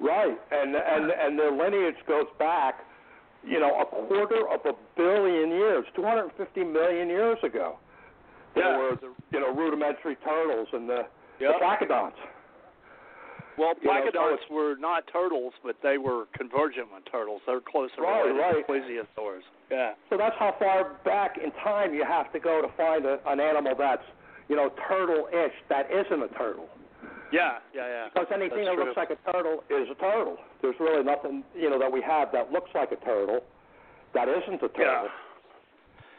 E: Right, and and and their lineage goes back, you know, a quarter of a billion years, 250 million years ago. There
B: Yeah.
E: were the you know rudimentary turtles and the,
B: Yep.
E: the placodonts.
B: Well,
E: You know, so
B: were not turtles, but they were convergent with turtles. They're closer
E: Right,
B: related
E: right.
B: to plesiosaurs. Yeah.
E: So that's how far back in time you have to go to find a, an animal that's you know turtle-ish that isn't a turtle.
B: Yeah, yeah, yeah.
E: Because anything
B: That's
E: that
B: true.
E: looks like a turtle is a turtle. There's really nothing you know that we have that looks like a turtle that isn't a turtle.
B: Yeah.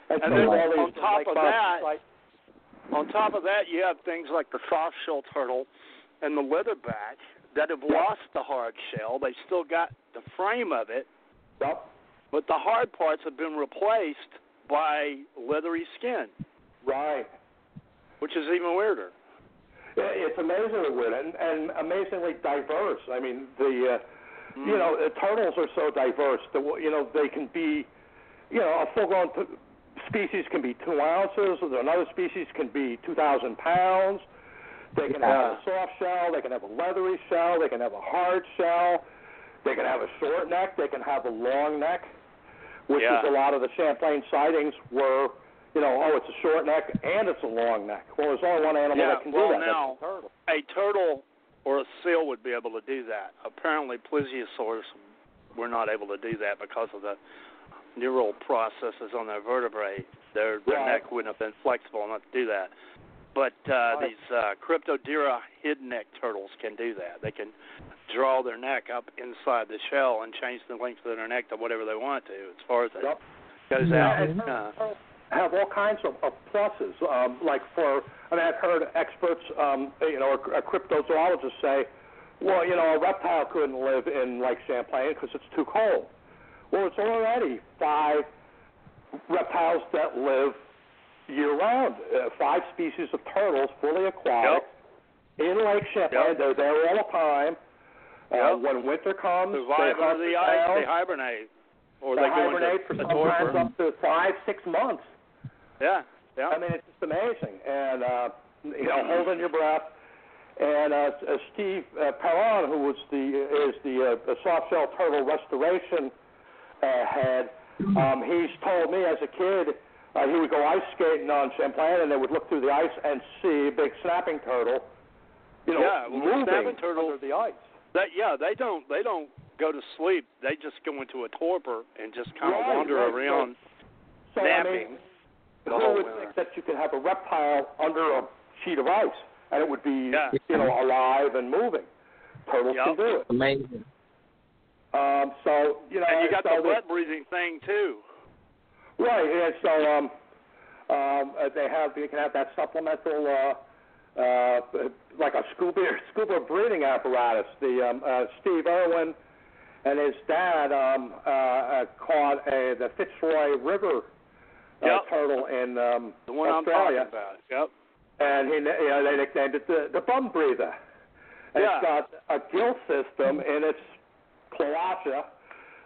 E: And,
B: And
E: so
B: then on top
E: like
B: of that-
E: like-
B: On top of that, you have things like the soft shell turtle and the leatherback that have lost the hard shell. They still got the frame of it,
E: Yep.
B: but the hard parts have been replaced by leathery skin,
E: Right.
B: which is even weirder.
E: It's amazingly weird and, and amazingly diverse. I mean, the uh, you know uh, turtles are so diverse that you know they can be, you know, a full-grown species can be two ounces. Another species can be two thousand pounds. They can have a soft shell. They can have a leathery shell. They can have a hard shell. They can have a short neck. They can have a long neck, which
B: Yeah.
E: is a lot of the Champlain sightings were. You know, oh, it's a short neck and it's a long neck. Well, there's only one animal
B: Yeah,
E: that can
B: well,
E: do that.
B: now-
E: That's a turtle.
B: a turtle or a seal would be able to do that. Apparently, plesiosaurs were not able to do that because of the neural processes on their vertebrae. Their their
E: Right.
B: neck wouldn't have been flexible enough to do that. But uh,
E: Right.
B: these uh, Cryptodira hidden neck turtles can do that. They can draw their neck up inside the shell and change the length of their neck to whatever they want to, as far as it
E: Yep.
B: goes
E: Yeah,
B: out.
E: and
B: Uh,
E: have all kinds of, of pluses. Um, like for, I mean, I've heard experts, um, you know, or, or cryptozoologists say, well, you know, a reptile couldn't live in Lake Champlain because it's too cold. Well, it's already five reptiles that live year round. Uh, five species of turtles, fully aquatic, in Lake Champlain.
B: Yep.
E: They're there all the time. Uh,
B: Yep.
E: when winter comes, they
B: survive
E: hunt
B: under the
E: the
B: ice,
E: down.
B: they hibernate, or
E: They
B: they,
E: hibernate for sometimes up to five, six months.
B: Yeah, yeah.
E: I mean, it's just amazing, and uh, you know, holding your breath. And uh, uh, Steve uh, Parren, who was the is the, uh, soft shell turtle restoration uh, head, um, he's told me as a kid uh, he would go ice skating on Champlain, and they would look through the ice and see a big snapping turtle, you know,
B: Yeah, well,
E: moving
B: snapping turtle-
E: under the ice.
B: That yeah, they don't they don't go to sleep. They just go into a torpor and just kind of
E: Right,
B: wander
E: right,
B: around
E: So I mean,
B: the
E: who
B: whole
E: would
B: winter.
E: think that you could have a reptile under a sheet of ice and it would be
B: Yeah.
E: you know alive and moving? Turtles
B: Yep.
E: can do it.
D: Amazing.
E: Um, so you know,
B: and you got
E: so
B: the wet breathing thing too.
E: right, and so um, Um, uh, they have you can have that supplemental. Uh, uh, like a scuba scuba breathing apparatus. The um, uh, Steve Irwin and his dad um, uh, uh, caught a, the Fitzroy River uh,
B: Yep.
E: turtle in um,
B: The one
E: Australia,
B: I'm talking about. Yep.
E: and he you know, they nicknamed it the, the bum breather. And
B: Yeah.
E: it's got a gill system in its cloaca,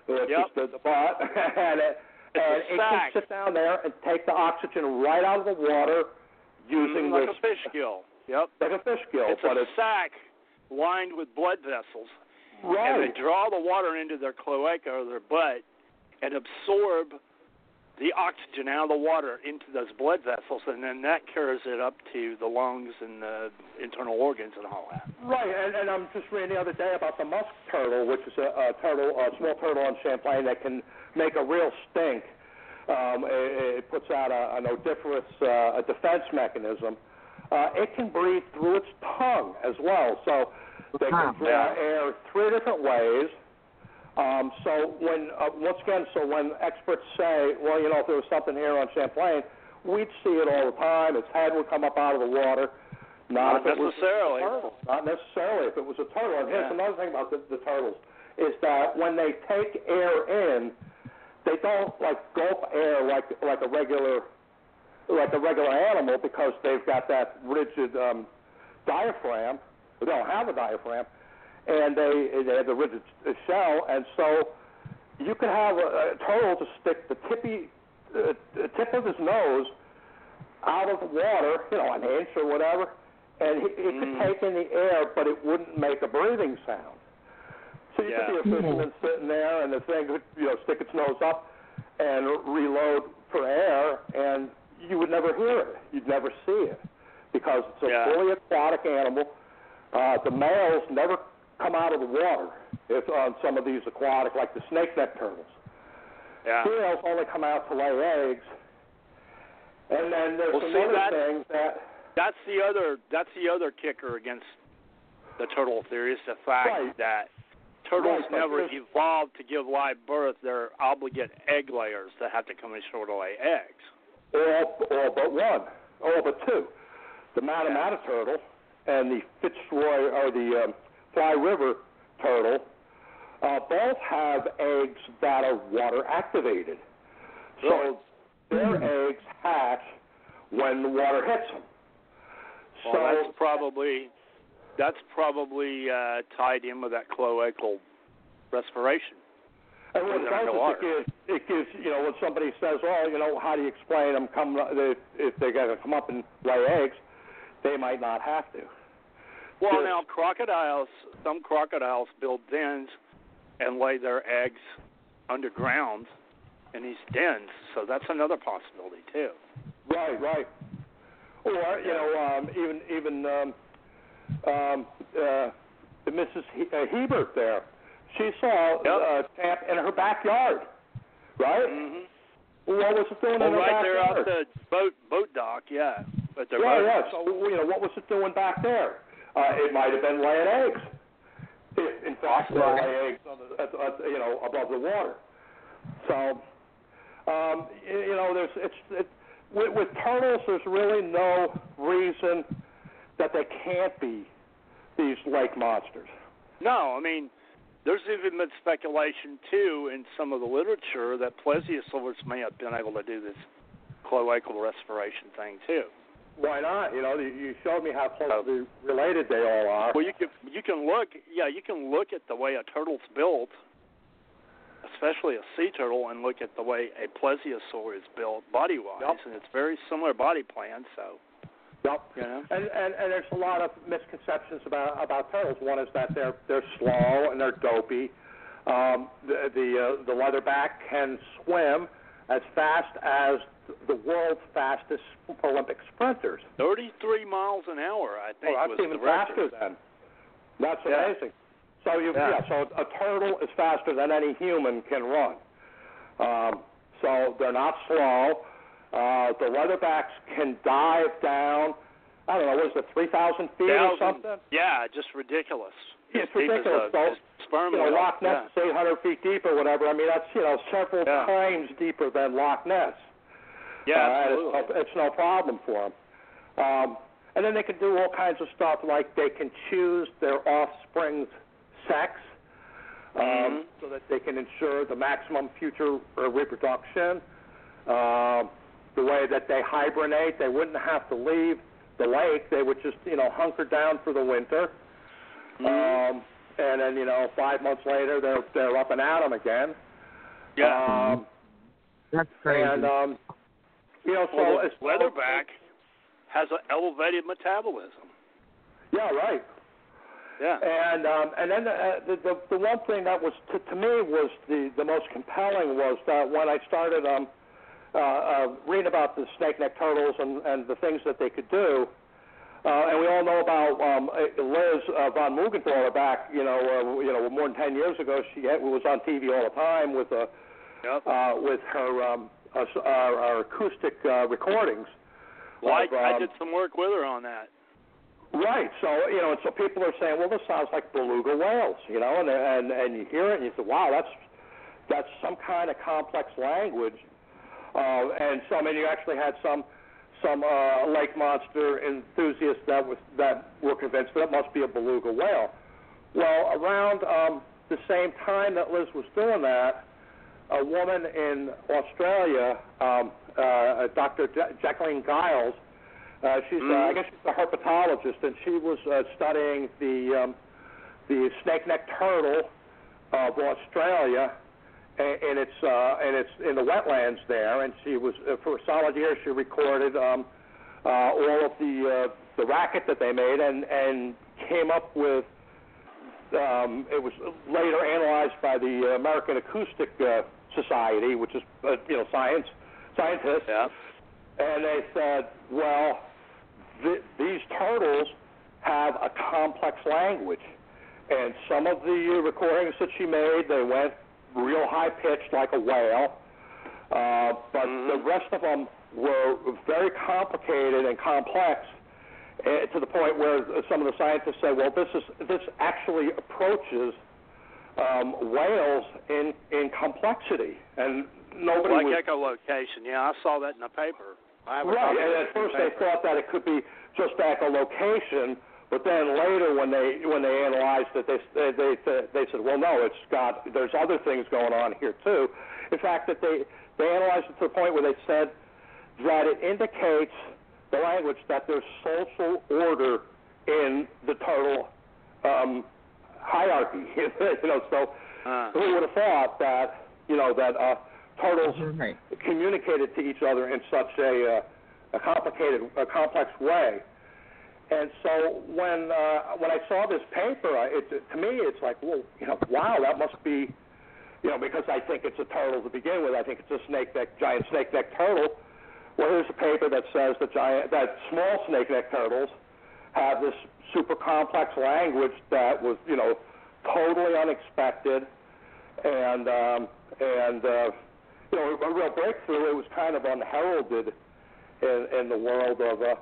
E: which
B: Yep.
E: is the, the butt, [LAUGHS] and it and it can sit down there and take the oxygen right out of the water using mm,
B: like
E: this
B: a fish gill. Yep.
E: like a fish gill,
B: It's
E: but
B: a
E: it's
B: sack lined with blood vessels,
E: right.
B: and they draw the water into their cloaca or their butt and absorb the oxygen out of the water into those blood vessels, and then that carries it up to the lungs and the internal organs and all that.
E: Right, and, and I'm just reading the other day about the musk turtle, which is a, a turtle, a small turtle on Champlain that can make a real stink. Um, it, it puts out a, an odoriferous uh, a defense mechanism. Uh, it can breathe through its tongue as well, so they can draw
B: Yeah.
E: air three different ways. Um, so when uh, once again, so when experts say, well, you know, if there was something here on Champlain, we'd see it all the time. Its head would come up out of the water. Not,
B: Not
E: if it was
B: necessarily.
E: Not necessarily if it was a turtle. And here's
B: Yeah.
E: another thing about the, the turtles is that when they take air in, they don't like gulp air like like a regular like a regular animal because they've got that rigid um, diaphragm. They don't have a diaphragm, and they they have the rigid uh, shell, and so you could have a, a turtle to stick the tippy uh, tip of his nose out of the water, you know, an inch or whatever, and he, it could
B: Mm.
E: take in the air, but it wouldn't make a breathing sound. So you
B: Yeah.
E: could be a fisherman sitting there, and the thing could, you know, stick its nose up and reload for air, and you would never hear it. You'd never see it because it's a
B: Yeah.
E: fully aquatic animal. Uh, the males never come out of the water if on some of these aquatic, like the snakeneck turtles.
B: Yeah.
E: Females only come out to lay eggs. And then there's
B: Well, see,
E: another
B: that-
E: thing that
B: That's the other. That's the other kicker against the turtle theory is the fact
E: Right.
B: that turtles
E: Right,
B: never evolved to give live birth. They're obligate egg layers that have to come ashore to lay eggs.
E: all, all but one, all but two. The Matamata turtle and the Fitzroy or the um, Fly River turtle uh, both have eggs that are water activated. So their [CLEARS THROAT] eggs hatch when the water hits them.
B: Well,
E: so
B: that's probably that's probably uh, tied in with that cloacal respiration.
E: And what it does is it gives, it gives, you know, when somebody says, oh, you know, how do you explain them come, if, if they're going to come up and lay eggs, they might not have to.
B: Well, now crocodiles, some crocodiles build dens and lay their eggs underground in these dens, so that's another possibility too.
E: Right, right. Or, you know, um, even, even, um, um, uh, Mrs. He- uh, Hebert there, she saw
B: Yep.
E: uh, Champ in her backyard, right?
B: hmm
E: What was it doing
B: Well,
E: in her
B: right there
E: backyard?
B: off the boat boat dock, yeah. But
E: Yeah, yeah. So you know, what was it doing back there? Uh, it might have been laying eggs. If, in fact, they lay eggs, on the, at, at, you know, above the water. So, um, you know, there's it's it, with, with turtles. There's really no reason that they can't be these lake monsters.
B: No, I mean, there's even been speculation too in some of the literature that plesiosaurs may have been able to do this cloacal respiration thing too.
E: Why not? You know, you showed me how
B: Oh.
E: closely related they all are.
B: Well, you can you can look, yeah, you can look at the way a turtle's built, especially a sea turtle, and look at the way a plesiosaur is built body-wise,
E: Yep.
B: and it's very similar body plan. So,
E: Yep.
B: you know,
E: And, and and there's a lot of misconceptions about about turtles. One is that they're they're slow and they're dopey. Um, the the uh, the leatherback can swim as fast as the world's fastest Olympic sprinters.
B: 33 miles an hour, I think,
E: Oh, that's even faster then. That's
B: Yeah.
E: amazing. So you
B: Yeah.
E: yeah. so a turtle is faster than any human can run. Um, so they're not slow. Uh, the leatherbacks can dive down. I don't know, what is it, three thousand feet or something?
B: Yeah, just ridiculous.
E: It's
B: As deep as
E: ridiculous.
B: a-
E: So,
B: sperm
E: You know. Loch Ness is 800 feet deep or whatever. I mean, that's you know several
B: Yeah.
E: times deeper than Loch Ness.
B: Yeah,
E: uh,
B: absolutely.
E: it's, no, it's no problem for them. Um, and then they can do all kinds of stuff like they can choose their offspring's sex um,
B: Mhm.
E: so that they can ensure the maximum future uh, reproduction. Um the way that they hibernate, they wouldn't have to leave the lake. They would just, you know, hunker down for the winter.
B: Mhm.
E: Um, and then, you know, five months later, they're they're up and at 'em again.
B: yeah.
E: Um,
D: That's crazy.
E: and um, you know, so
B: well,
E: it's
B: leatherback has an elevated metabolism.
E: Yeah, right.
B: Yeah.
E: And um, and then uh, the, the the one thing that was to, to me was the the most compelling was that when I started um uh, uh, reading about the snake neck turtles and and the things that they could do. Uh, and we all know about um, uh, Liz uh, von Muggenthaler back, you know, uh, you know, more than ten years ago. She had, was on TV all the time with uh,
B: Yep.
E: uh, with her um, uh, our, our acoustic uh, recordings.
B: Well, I,
E: of,
B: I
E: um,
B: did some work with her on that.
E: Right. So you know, and so people are saying, well, this sounds like beluga whales, you know, and and and you hear it and you say, wow, that's that's some kind of complex language. Uh, and so I mean, you actually had some some uh, lake monster enthusiasts that was that were convinced that it must be a beluga whale. Well, around um, the same time that Liz was doing that, a woman in Australia, um, uh, Dr. Ja- Jacqueline Giles, uh, she's uh, I
B: Mhm.
E: guess she's a herpetologist, and she was uh, studying the um, the snake neck turtle of Australia, and, and it's uh, and it's in the wetlands there. And she was uh, for a solid year she recorded um, uh, all of the uh, the racket that they made, and and came up with. Um, it was later analyzed by the American Acoustic uh, Society, which is uh, you know science scientists,
B: Yeah.
E: and they said, well, th- these turtles have a complex language. And some of the recordings that she made, they went real high pitched like a whale. Uh, but
B: Mhm.
E: the rest of them were very complicated and complex uh, to the point where some of the scientists say, well, this is this actually approaches um, whales in in complexity, and nobody
B: Like
E: was
B: echolocation. Yeah, I saw that in the paper. I
E: Right, and at first they thought that it could be just echolocation, but then later when they when they analyzed it, they they they, they said, well, no, it's got there's other things going on here too. In fact, that they they analyzed it to the point where they said that it indicates the language that there's social order in the turtle um, hierarchy. [LAUGHS] you know, so
B: Uh,
E: who would have thought that you know that uh, turtles
D: Right.
E: communicated to each other in such a, uh, a complicated, a complex way. And so when uh, when I saw this paper, it, to me it's like, well, you know, wow, that must be, you know, because I think it's a turtle to begin with. I think it's a snake neck, giant snake neck turtle. Well, here's a paper that says that giant, that small snake neck turtles have this super complex language that was, you know, totally unexpected, and um, and uh, you know, a real breakthrough. It was kind of unheralded in, in the world of, uh,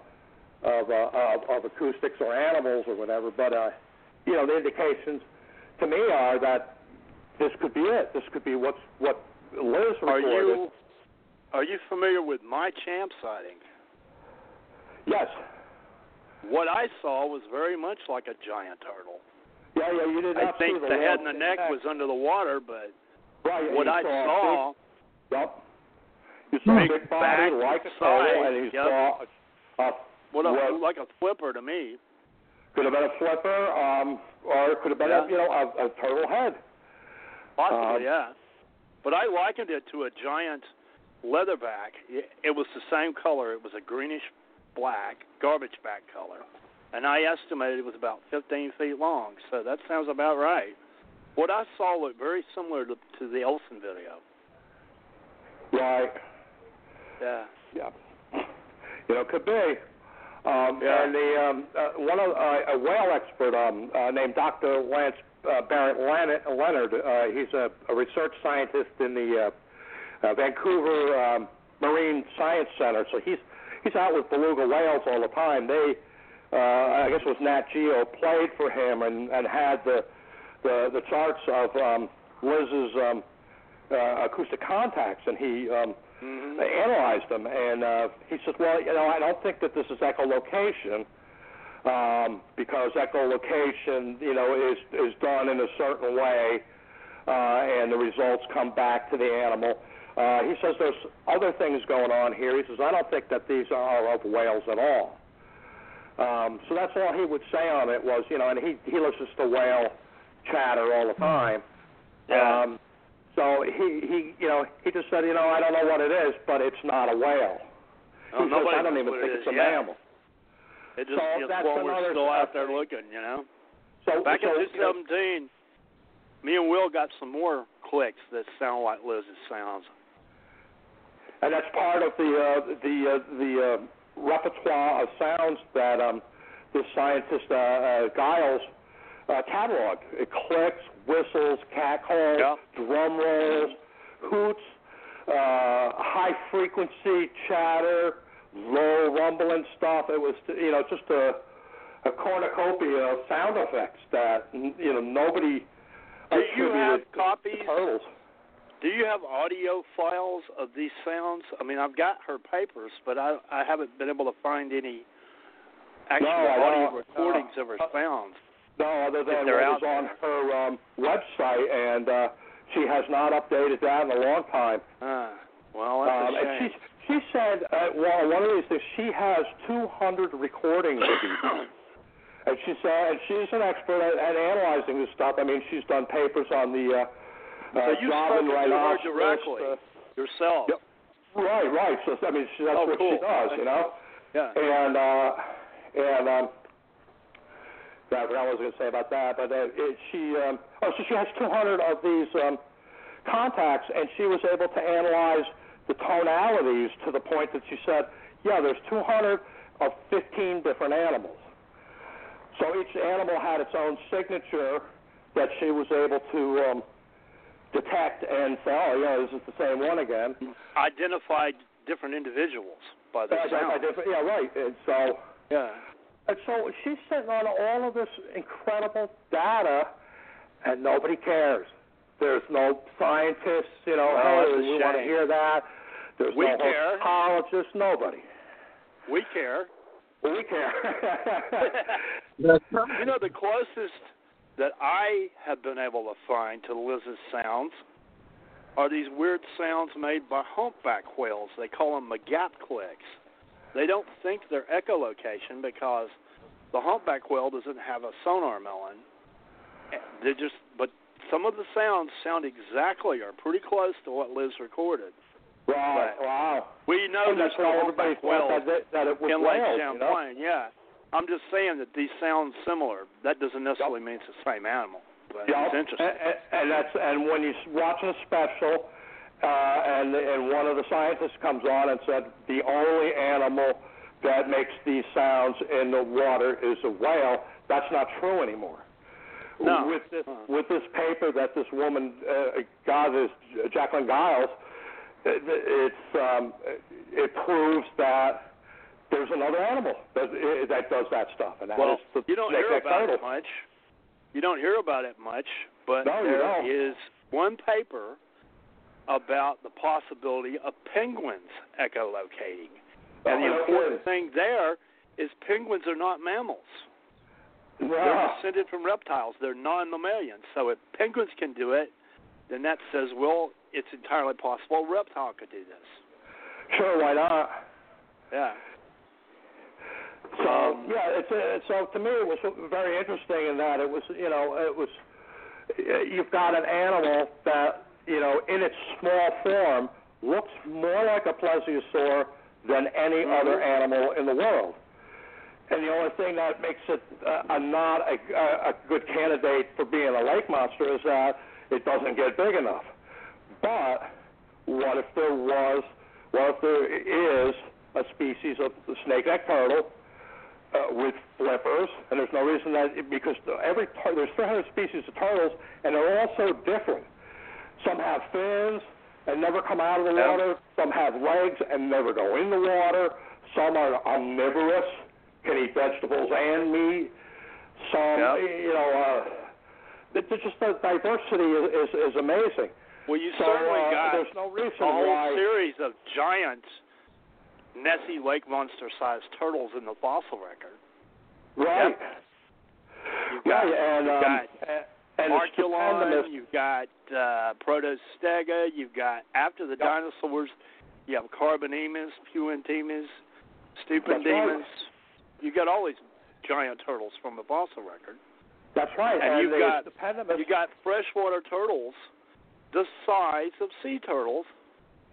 E: of, uh, of of acoustics or animals or whatever. But uh, you know, the indications to me are that this could be it. This could be what's what Liz
B: are you are you familiar with my champ sighting?
E: Yes.
B: What I saw was very much like a giant turtle.
E: Yeah, yeah. You did
B: I think
E: the,
B: the head and the neck was under the water, but
E: right.
B: what I
E: saw,
B: saw,
E: Yep. You saw
B: Big
E: a big body like a turtle, and you
B: yep.
E: saw a, a
B: what a,
E: What?
B: like a flipper to me.
E: could have been a flipper, um, or it could have been
B: Yeah.
E: a, you know a, a turtle head.
B: Possibly,
E: Um,
B: yeah. But I likened it to a giant leatherback. It, was the same color. It was a greenish black, garbage back color. And I estimated it was about 15 feet long. So that sounds about right. What I saw looked very similar to, to the Olsen video.
E: Right.
B: Yeah.
E: Yeah. [LAUGHS] You know, could be. Um,
B: Yeah.
E: And the um, uh, one of uh, a whale expert um, uh, named Dr. Lance uh, Barrett-Lennard, uh, he's a, a research scientist in the uh, uh, Vancouver um, Marine Science Center. So he's he's out with beluga whales all the time. They, uh, I guess it was Nat Geo, played for him and, and had the the, the charts of um, Liz's um, uh, acoustic contacts, and he um,
B: hmm
E: analyzed them. And uh, he says, well, you know, I don't think that this is echolocation um, because echolocation, you know, is is done in a certain way, uh, and the results come back to the animal. Uh, he says there's other things going on here. He says I don't think that these are of whales at all. Um, so that's all he would say on it was, you know, and he he listens to whale chatter all the time.
B: Yeah.
E: Um, so he he you know he just said you know I don't know what it is, but it's not a whale.
B: Oh,
E: he says I don't even think
B: it
E: it's a
B: yet.
E: mammal.
B: It just
E: So that's
B: what we're still out there looking, you know.
E: So
B: Back
E: so,
B: in
E: you know,
B: 2017, me and Will got some more clicks that sound like Liz's sounds.
E: and that's part of the uh, the uh, the uh, repertoire of sounds that um, this scientist uh, uh, Giles uh, cataloged. It clicks, whistles, cackles,
B: Yeah.
E: drum rolls, hoots, uh, high frequency chatter, low rumbling stuff. It was you know just a a cornucopia of sound effects that you know nobody.
B: Do you have copies?
E: turtles.
B: Do you have audio files of these sounds? I mean, I've got her papers, but I I haven't been able to find any actual
E: No,
B: audio recordings of her
E: Uh,
B: sounds.
E: No, other than what
B: out
E: on
B: there.
E: her um, website, and uh, she has not updated that in a long time.
B: Ah, well, that's
E: Um,
B: a
E: and she she said, uh, well, one of these things, she has 200 recordings of [COUGHS] these. And she said, and she's an expert at, at analyzing this stuff. I mean, she's done papers on the uh,
B: So
E: uh,
B: you've
E: Javan
B: spoken her directly
E: uh,
B: yourself.
E: Yep. right, right. So I mean, she, that's
B: Oh,
E: what
B: cool.
E: she does, you know.
B: Yeah.
E: And uh, and um, that what I was going to say about that, but uh, it, she um, oh, so she has 200 of these um, contacts, and she was able to analyze the tonalities to the point that she said, yeah, there's 200 of 15 different animals. So each animal had its own signature that she was able to um, detect and say, oh, yeah, this is the same one again.
B: Identified different individuals by the
E: Uh,
B: sound.
E: yeah, right. And so
B: Yeah.
E: And so she's sitting on all of this incredible data, and nobody cares. There's no scientists, you know,
B: Well,
E: hey,
B: that's a
E: we want to hear that. There's
B: We
E: no
B: care.
E: psychologists, nobody.
B: We care.
E: We care. [LAUGHS]
B: You know, the closest that I have been able to find to Liz's sounds are these weird sounds made by humpback whales. They call them magap clicks. They don't think they're echolocation because the humpback whale doesn't have a sonar melon. They just, but some of the sounds sound exactly or pretty close to what Liz recorded.
E: right,
B: Right.
E: wow.
B: We know
E: And
B: there's
E: that's
B: no humpback whales
E: that, that it was
B: in Lake
E: whales, you know?
B: Yeah, I'm just saying that these sound similar. That doesn't necessarily mean it's the same animal. But
E: Yeah,
B: it's interesting.
E: And, and, and that's and when you watch a special, uh, and and one of the scientists comes on and said the only animal that makes these sounds in the water is a whale. That's not true anymore.
B: No.
E: With this with this paper that this woman uh, got is Jacqueline Giles, it, it's um, it proves that there's another animal that that does that stuff, and that
B: well,
E: is the
B: you don't hear about
E: turtle.
B: it much. You don't hear about it much, but
E: No,
B: there is one paper about the possibility of penguins echolocating. And
E: Oh,
B: the important thing there is penguins are not mammals. They're descended from reptiles. They're non-mammalian. So if penguins can do it, then that says, well, it's entirely possible a reptile could do this.
E: Sure, why not?
B: Yeah.
E: So
B: Um,
E: yeah, it's a, so to me it was very interesting in that it was you know it was you've got an animal that you know in its small form looks more like a plesiosaur than any
B: Mhm.
E: other animal in the world. And the only thing that makes it uh, a not a, a, good candidate for being a lake monster is that it doesn't get big enough. But what if there was, what if there is a species of the snake-necked turtle uh, with flippers, and there's no reason that because every tur- there's 300 species of turtles, and they're all so different. Some have fins and never come out of the water. Some have legs and never go in the water. Some are omnivorous, can eat vegetables and meat. Some,
B: Yeah.
E: you know, uh, it- it's just the diversity is, is is amazing.
B: Well, you
E: So
B: certainly
E: uh,
B: got
E: there's no reason
B: a whole
E: why.
B: series of giant Nessie lake monster-sized turtles in the fossil record.
E: Right.
B: You've got,
E: right, and
B: you've
E: um,
B: got
E: a- and it's Archelon,
B: you've got uh, Protostega, you've got after the
E: Yep.
B: dinosaurs, you have Carbonemys, Puentemys, Stupendemys. You got all these giant turtles from the fossil record.
E: That's right.
B: And you've
E: the
B: got-
E: stupendous.
B: You got freshwater turtles the size of sea turtles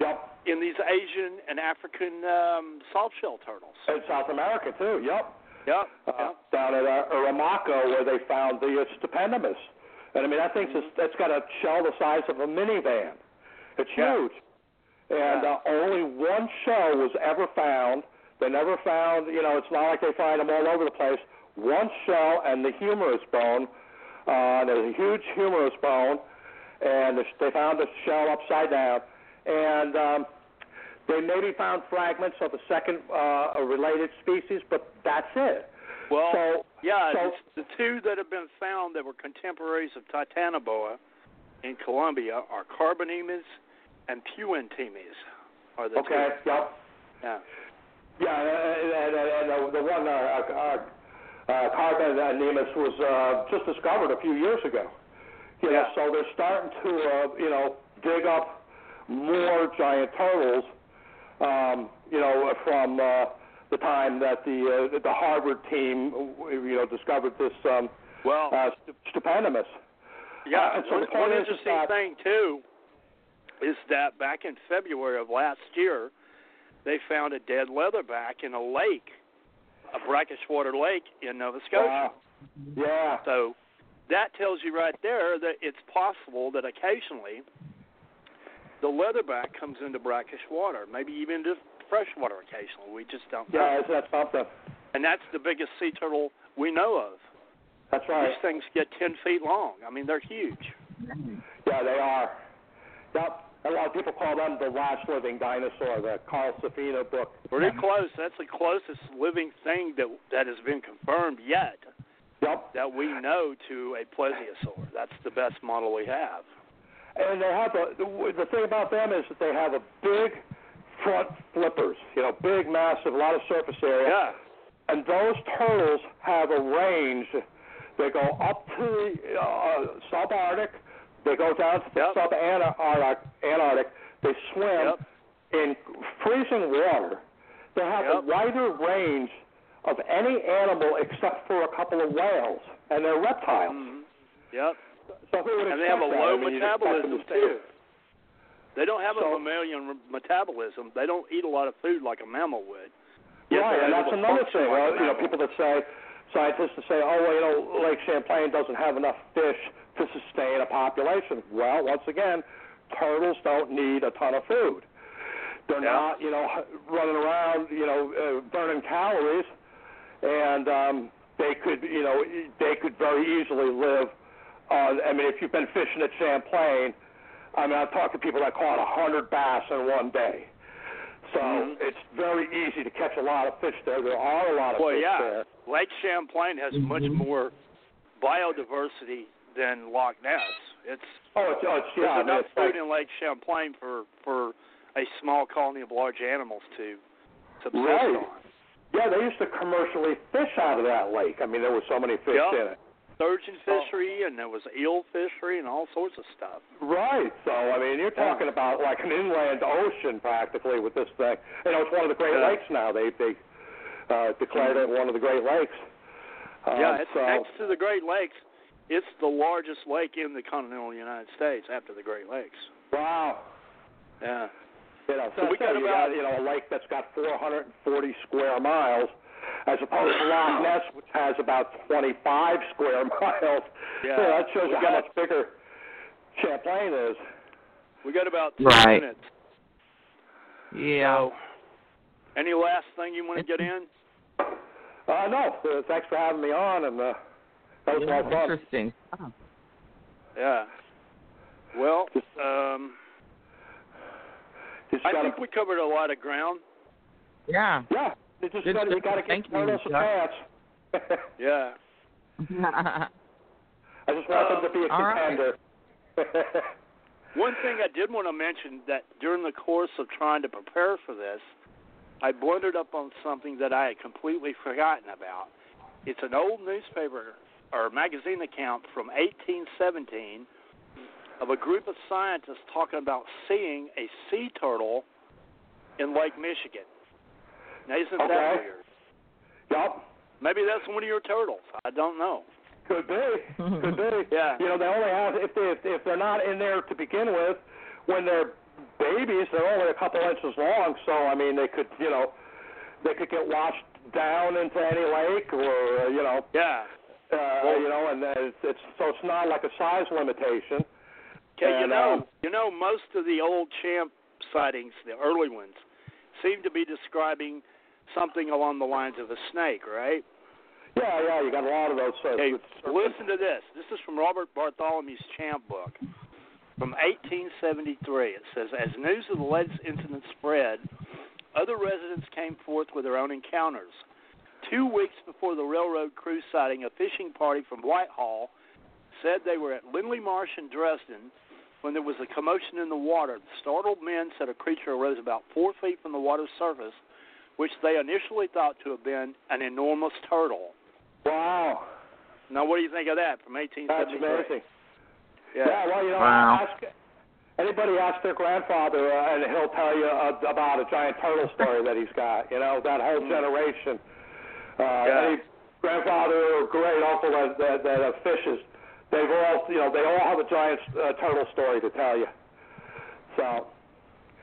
E: Yep.
B: in these Asian and African um, soft shell turtles.
E: In South America too. Yep.
B: Yep.
E: Uh,
B: yep.
E: Down at uh, where they found the uh. And I mean, that thing's just, that's got a shell the size of a minivan. It's
B: Yeah.
E: huge. And
B: Yeah.
E: uh, only one shell was ever found. They never found, you know, it's not like they find them all over the place. One shell and the humerus bone. Uh, there's a huge humerus bone, and they found the shell upside down. And um, they maybe found fragments of a second uh, related species, but that's it.
B: Well,
E: so
B: yeah,
E: so-
B: the, two that have been found that were contemporaries of Titanoboa in Colombia are Carbonemys and Puentemys. Are the
E: okay,
B: two.
E: yep.
B: Yeah.
E: Yeah, and, and, and, and the, one, uh, uh, uh, carbon uh, was uh, just discovered a few years ago. You know,
B: Yeah.
E: so they're starting to, uh, you know, dig up more giant turtles. Um, you know, from uh, the time that the uh, the Harvard team, you know, discovered this um,
B: Well,
E: uh, stu- Stupendemys.
B: yeah.
E: uh, and so
B: one, one interesting
E: that-
B: thing too is that back in February of last year, they found a dead leatherback in a lake, a brackish water lake in Nova Scotia.
E: Wow. Yeah.
B: So that tells you right there that it's possible that occasionally the leatherback comes into brackish water, maybe even into fresh water occasionally. We just don't know.
E: Yeah, isn't that something?
B: And that's the biggest sea turtle we know of.
E: That's right.
B: These things get 10 feet long. I mean, they're huge.
E: Yeah, they are. Yep. A lot of people call them the last living dinosaur, the Carl Safina book.
B: Pretty close. That's the closest living thing that that has been confirmed yet
E: Yep.
B: that we know to a plesiosaur. That's the best model we have.
E: And they have a, the, the thing about them is that they have a big front flippers. You know, big, massive, a lot of surface area.
B: Yeah.
E: And those turtles have a range. They go up to the uh, subarctic. They go down to the
B: Yep.
E: subantarctic. Antarctic. They swim
B: Yep.
E: in freezing water. They have a wider range of any animal except for a couple of whales, and they're reptiles.
B: Mhm. Yep.
E: So who would
B: And they have a low
E: I mean, you'd expect them
B: metabolism too. They don't have a mammalian metabolism. They don't eat a lot of food like a mammal would. Yet
E: right, and that's another thing.
B: like
E: Well, you know, people that say scientists that say, oh, well, you know, Lake Champlain doesn't have enough fish to sustain a population. Well, once again, turtles don't need a ton of food. They're
B: Yeah.
E: not, you know, running around, you know, uh, burning calories, and um, they could, you know, they could very easily live. on I mean, if you've been fishing at Champlain, I mean, I've talked to people that caught a hundred bass in one day. So
B: Mhm.
E: it's very easy to catch a lot of fish there. There are a lot of fish.
B: Well,
E: fish
B: yeah.
E: there.
B: Lake Champlain has much
D: Mhm.
B: more biodiversity than Loch Ness. It's
E: Oh, it's, oh, it's
B: there's
E: yeah. I mean,
B: enough
E: it's
B: food
E: like,
B: in Lake Champlain for for a small colony of large animals to subsist
E: Right.
B: on.
E: yeah, they used to commercially fish out of that lake. I mean, there were so many fish
B: Yeah.
E: in it.
B: Sturgeon
E: Oh.
B: fishery and there was eel fishery and all sorts of stuff.
E: Right. So I mean, you're
B: Yeah.
E: talking about like an inland ocean practically with this thing. You know, it's one of the Great
B: Yeah.
E: Lakes now. They they uh, declared it one of the Great Lakes. Um,
B: yeah, it's
E: so,
B: next to the Great Lakes. It's the largest lake in the continental United States after the Great Lakes.
E: Wow.
B: Yeah.
E: You know,
B: So
E: so,
B: we got
E: you
B: about-
E: got you know a lake that's got 440 square miles, as opposed to Loch [COUGHS] Ness, which has about 25 square [LAUGHS] miles.
B: Yeah.
E: So that shows you how much bigger Champlain is.
B: We got about two
D: Right.
B: minutes.
D: Yeah.
B: So, any last thing you want to get in?
E: Uh, no, uh, thanks for having me on, and uh, that was a lot of fun.
D: Interesting. Oh,
B: Yeah. Well, um,
E: Just
B: I
E: gotta,
B: think we covered a lot of ground.
D: Yeah.
E: yeah, you just
D: Good
E: gotta, you got to get
D: you,
E: turtles a
D: Chuck.
E: chance. [LAUGHS] [LAUGHS]
B: Yeah.
E: I just want them to be a uh,
D: All right.
E: contender. [LAUGHS]
B: One thing I did want to mention that during the course of trying to prepare for this, I blundered up on something that I had completely forgotten about. It's an old newspaper or magazine account from 1817 of a group of scientists talking about seeing a sea turtle in Lake Michigan. Now, isn't
E: Okay.
B: that weird?
E: Yep.
B: Maybe that's one of your turtles. I don't know.
E: Could be. [LAUGHS] Could be.
B: Yeah.
E: You know, they only have if they if, if they're not in there to begin with, when they're babies, they're only a couple inches long. So I mean, they could you know, they could get washed down into any lake or uh, you know,
B: Yeah.
E: uh,
B: Well-
E: you know, and uh, it's, it's so it's not like a size limitation.
B: Okay, you know,
E: um,
B: you know, most of the old champ sightings, the early ones, seem to be describing something along the lines of a snake, right?
E: Yeah, yeah, you got a lot of those. Uh,
B: Okay, listen to this. This is from Robert Bartholomew's Champ book from 1873. It says, as news of the latest incident spread, other residents came forth with their own encounters. Two weeks before the railroad crew sighting, a fishing party from Whitehall said they were at Lindley Marsh in Dresden when there was a commotion in the water. The startled men said a creature arose about four feet from the water's surface, which they initially thought to have been an enormous turtle.
E: Wow,
B: Now, what do you think of that from
E: that's amazing.
B: Yeah.
E: Yeah, well, you know,
D: Wow.
E: ask anybody ask their grandfather, uh, and he'll tell you uh, about a giant turtle story that he's got. You know, that whole
B: Mm.
E: generation. Uh,
B: Yeah.
E: Any grandfather or great uncle that that, that uh, fishes, they've all, you know, they all have a giant uh, turtle story to tell you. So,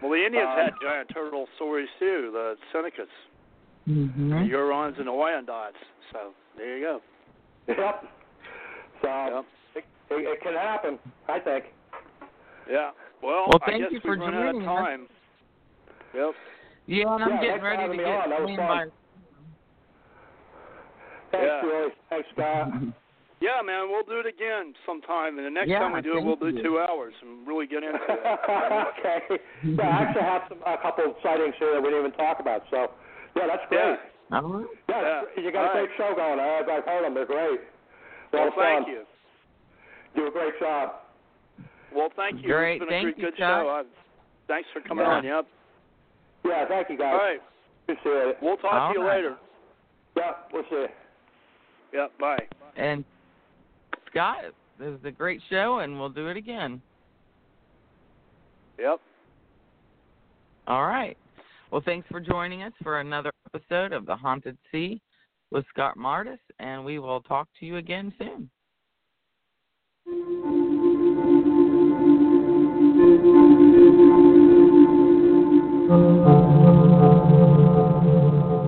B: Well, the Indians
E: Um,
B: had giant turtle stories too. The Senecas, the
D: hmm
B: Hurons, and the Wyandots. So there you go.
E: yep. So
B: Yep.
E: it, it, it can happen, I think.
B: Yeah. Well,
D: Well,
B: I
D: thank
B: guess
D: you for
B: run out of
D: joining us.
B: Yep.
D: Yeah, and I'm
E: Yeah,
D: getting ready to get
E: on. That was
D: clean
E: fun.
D: my.
E: Thanks,
B: Yeah.
E: Julie. Thanks, Scott. [LAUGHS]
B: Yeah, man, we'll do it again sometime. And the next
D: Yeah,
B: time we do it, we'll do
D: you.
B: two hours and really get into it. [LAUGHS]
E: okay. Yeah, I actually have some, a couple of sightings here that we didn't even talk about. So, yeah, that's great.
B: Yeah.
D: All right.
E: Yeah,
B: Yeah.
E: you got a
B: All
E: great show going. I've, I've heard them. They're great. A lot
B: Well,
E: of
B: thank
E: fun.
B: you.
E: Do a great job.
B: Well, thank you.
D: Great.
B: It's been a
D: Thank
B: good,
D: you,
B: good
D: Scott.
B: show. I, thanks for coming
D: Yeah.
B: on. Yep.
E: Yeah, thank you, guys.
B: All right.
E: Appreciate it.
B: We'll talk
D: All
B: to you
D: right.
B: later.
E: Yeah, we'll see.
B: Yep. Bye.
D: And Scott, this was a great show, and we'll do it again.
B: Yep.
D: All right. Well, thanks for joining us for another episode of The Haunted Sea with Scott Mardis, and we will talk to you again soon.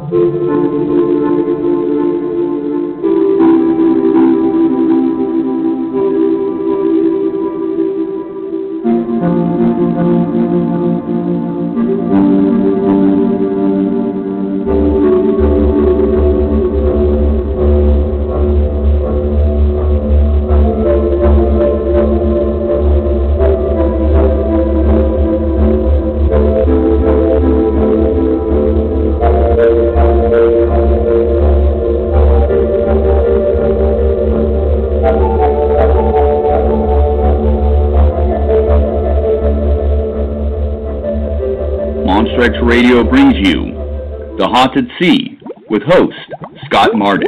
C: Monster Radio brings you The Haunted Sea with host Scott Mardis.